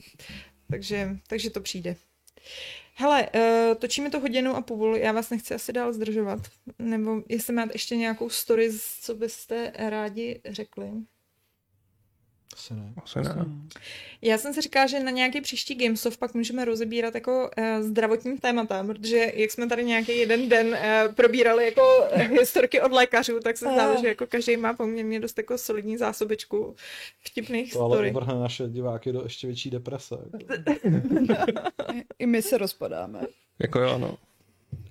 takže, takže to přijde. Hele, uh, točíme to hodinu a půl, já vás nechci asi dál zdržovat. Nebo jestli máte ještě nějakou story, co byste rádi řekli? Asi ne. Asi ne. Já jsem si říkala, že na nějaký příští Gamesoft pak můžeme rozebírat jako uh, zdravotní témata, protože jak jsme tady nějaký jeden den uh, probírali jako historky od lékařů, tak se zdá, že jako každý má poměrně dost jako solidní zásobečku vtipných to story. ale vrhne naše diváky do ještě větší deprese. I my se rozpadáme. Jako jo, no.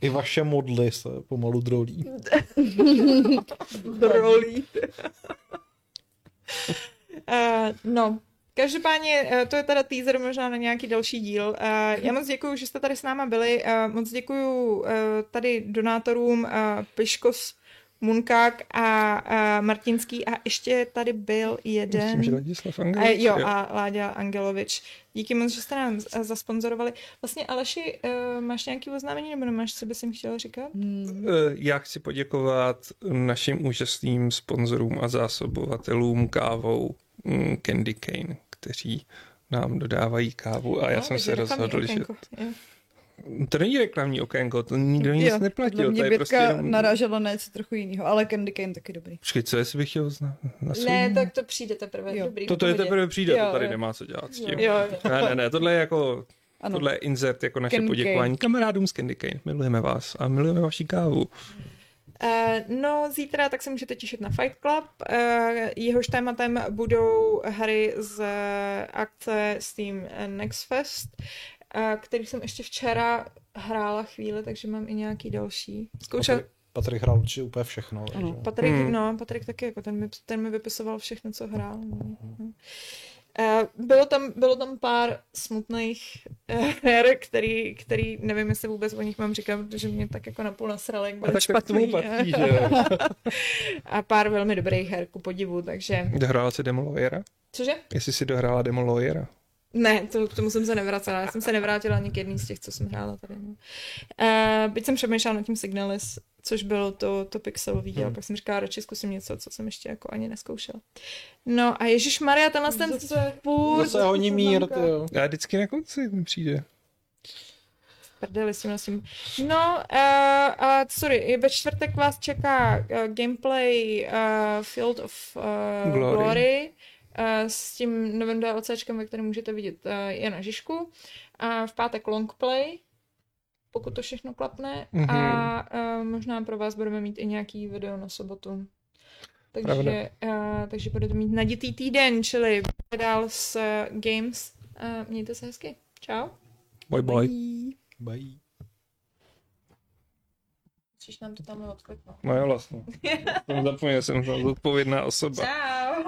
I vaše modly se pomalu drolí. drolí. Uh, no, Každopádně eh, to je teda teaser možná na nějaký další díl. Eh, já moc děkuji, že jste tady s náma byli. Moc děkuji tady donátorům Piškos Munkák a, a Martinský a ještě tady byl jeden. Myslím, že Ladislav Angelovič. A, jo, a Láďa Angelovič. Díky moc, že jste nám zasponzorovali. Vlastně Aleši, uh, máš nějaký oznámení nebo nemáš, co bys jim chtěl říkat? Hmm. Já chci poděkovat našim úžasným sponzorům a zásobovatelům kávou Candy Cane, kteří nám dodávají kávu a já no, jsem se rozhodl, že... Jo. To není reklamní okénko, to nikdo nic jo, neplatil. Mě to je prostě jenom... narážela na něco trochu jiného, ale Candy Cane taky dobrý. Počkej, co jestli bych chtěl na, na svým... Ne, tak to přijde teprve. Jo. Dobrý, to, to je teprve přijde, jo, to tady jo. nemá co dělat s tím. Jo, jo. Ne, ne, ne, tohle je jako ano. Tohle je insert jako naše Candy poděkování Cane. kamarádům z Candy Cane. Milujeme vás a milujeme vaši kávu. Uh, no, zítra tak se můžete těšit na Fight Club. Uh, jehož tématem budou hry z akce Steam Next Fest který jsem ještě včera hrála chvíli, takže mám i nějaký další. Zkoušel... Patrik, Patrik hrál určitě úplně všechno. Ano, Patrik, hmm. no, Patrik taky, jako ten, mi, ten mi vypisoval všechno, co hrál. No. Hmm. Bylo tam, bylo tam pár smutných eh, her, který, který nevím, jestli vůbec o nich mám říkat, protože mě tak jako napůl nasrali, jak byly špatný. Patří, že a pár velmi dobrých her, ku podivu, takže... Dohrála si Demo Lawyera? Cože? Jestli si dohrála Demo Lawyera? Ne, to, k tomu jsem se nevracela. Já jsem se nevrátila ani k jedný z těch, co jsem hrála tady. Uh, byť jsem přemýšlela nad tím Signalis, což bylo to, to pixelový hmm. pak jsem říkala, radši zkusím něco, co jsem ještě jako ani neskoušela. No a Ježíš Maria, tenhle ten furt... Zase honí mír, to jo. Já vždycky na konci mi přijde. Prdeli s tím, s tím. No, uh, uh, sorry, ve čtvrtek vás čeká uh, gameplay uh, Field of uh, Glory. Glory s tím novým DLCčkem, ve kterém můžete vidět Jana Žižku. A v pátek longplay, pokud to všechno klapne. Mm-hmm. A možná pro vás budeme mít i nějaký video na sobotu. Takže, uh, takže budete mít naditý týden, čili dál s uh, Games. Uh, mějte se hezky. Čau. Bye bye. Bye. bye. Musíš nám to tam odkliknout. No jo, vlastně. jsem zapomněl, jsem zodpovědná osoba. Čau.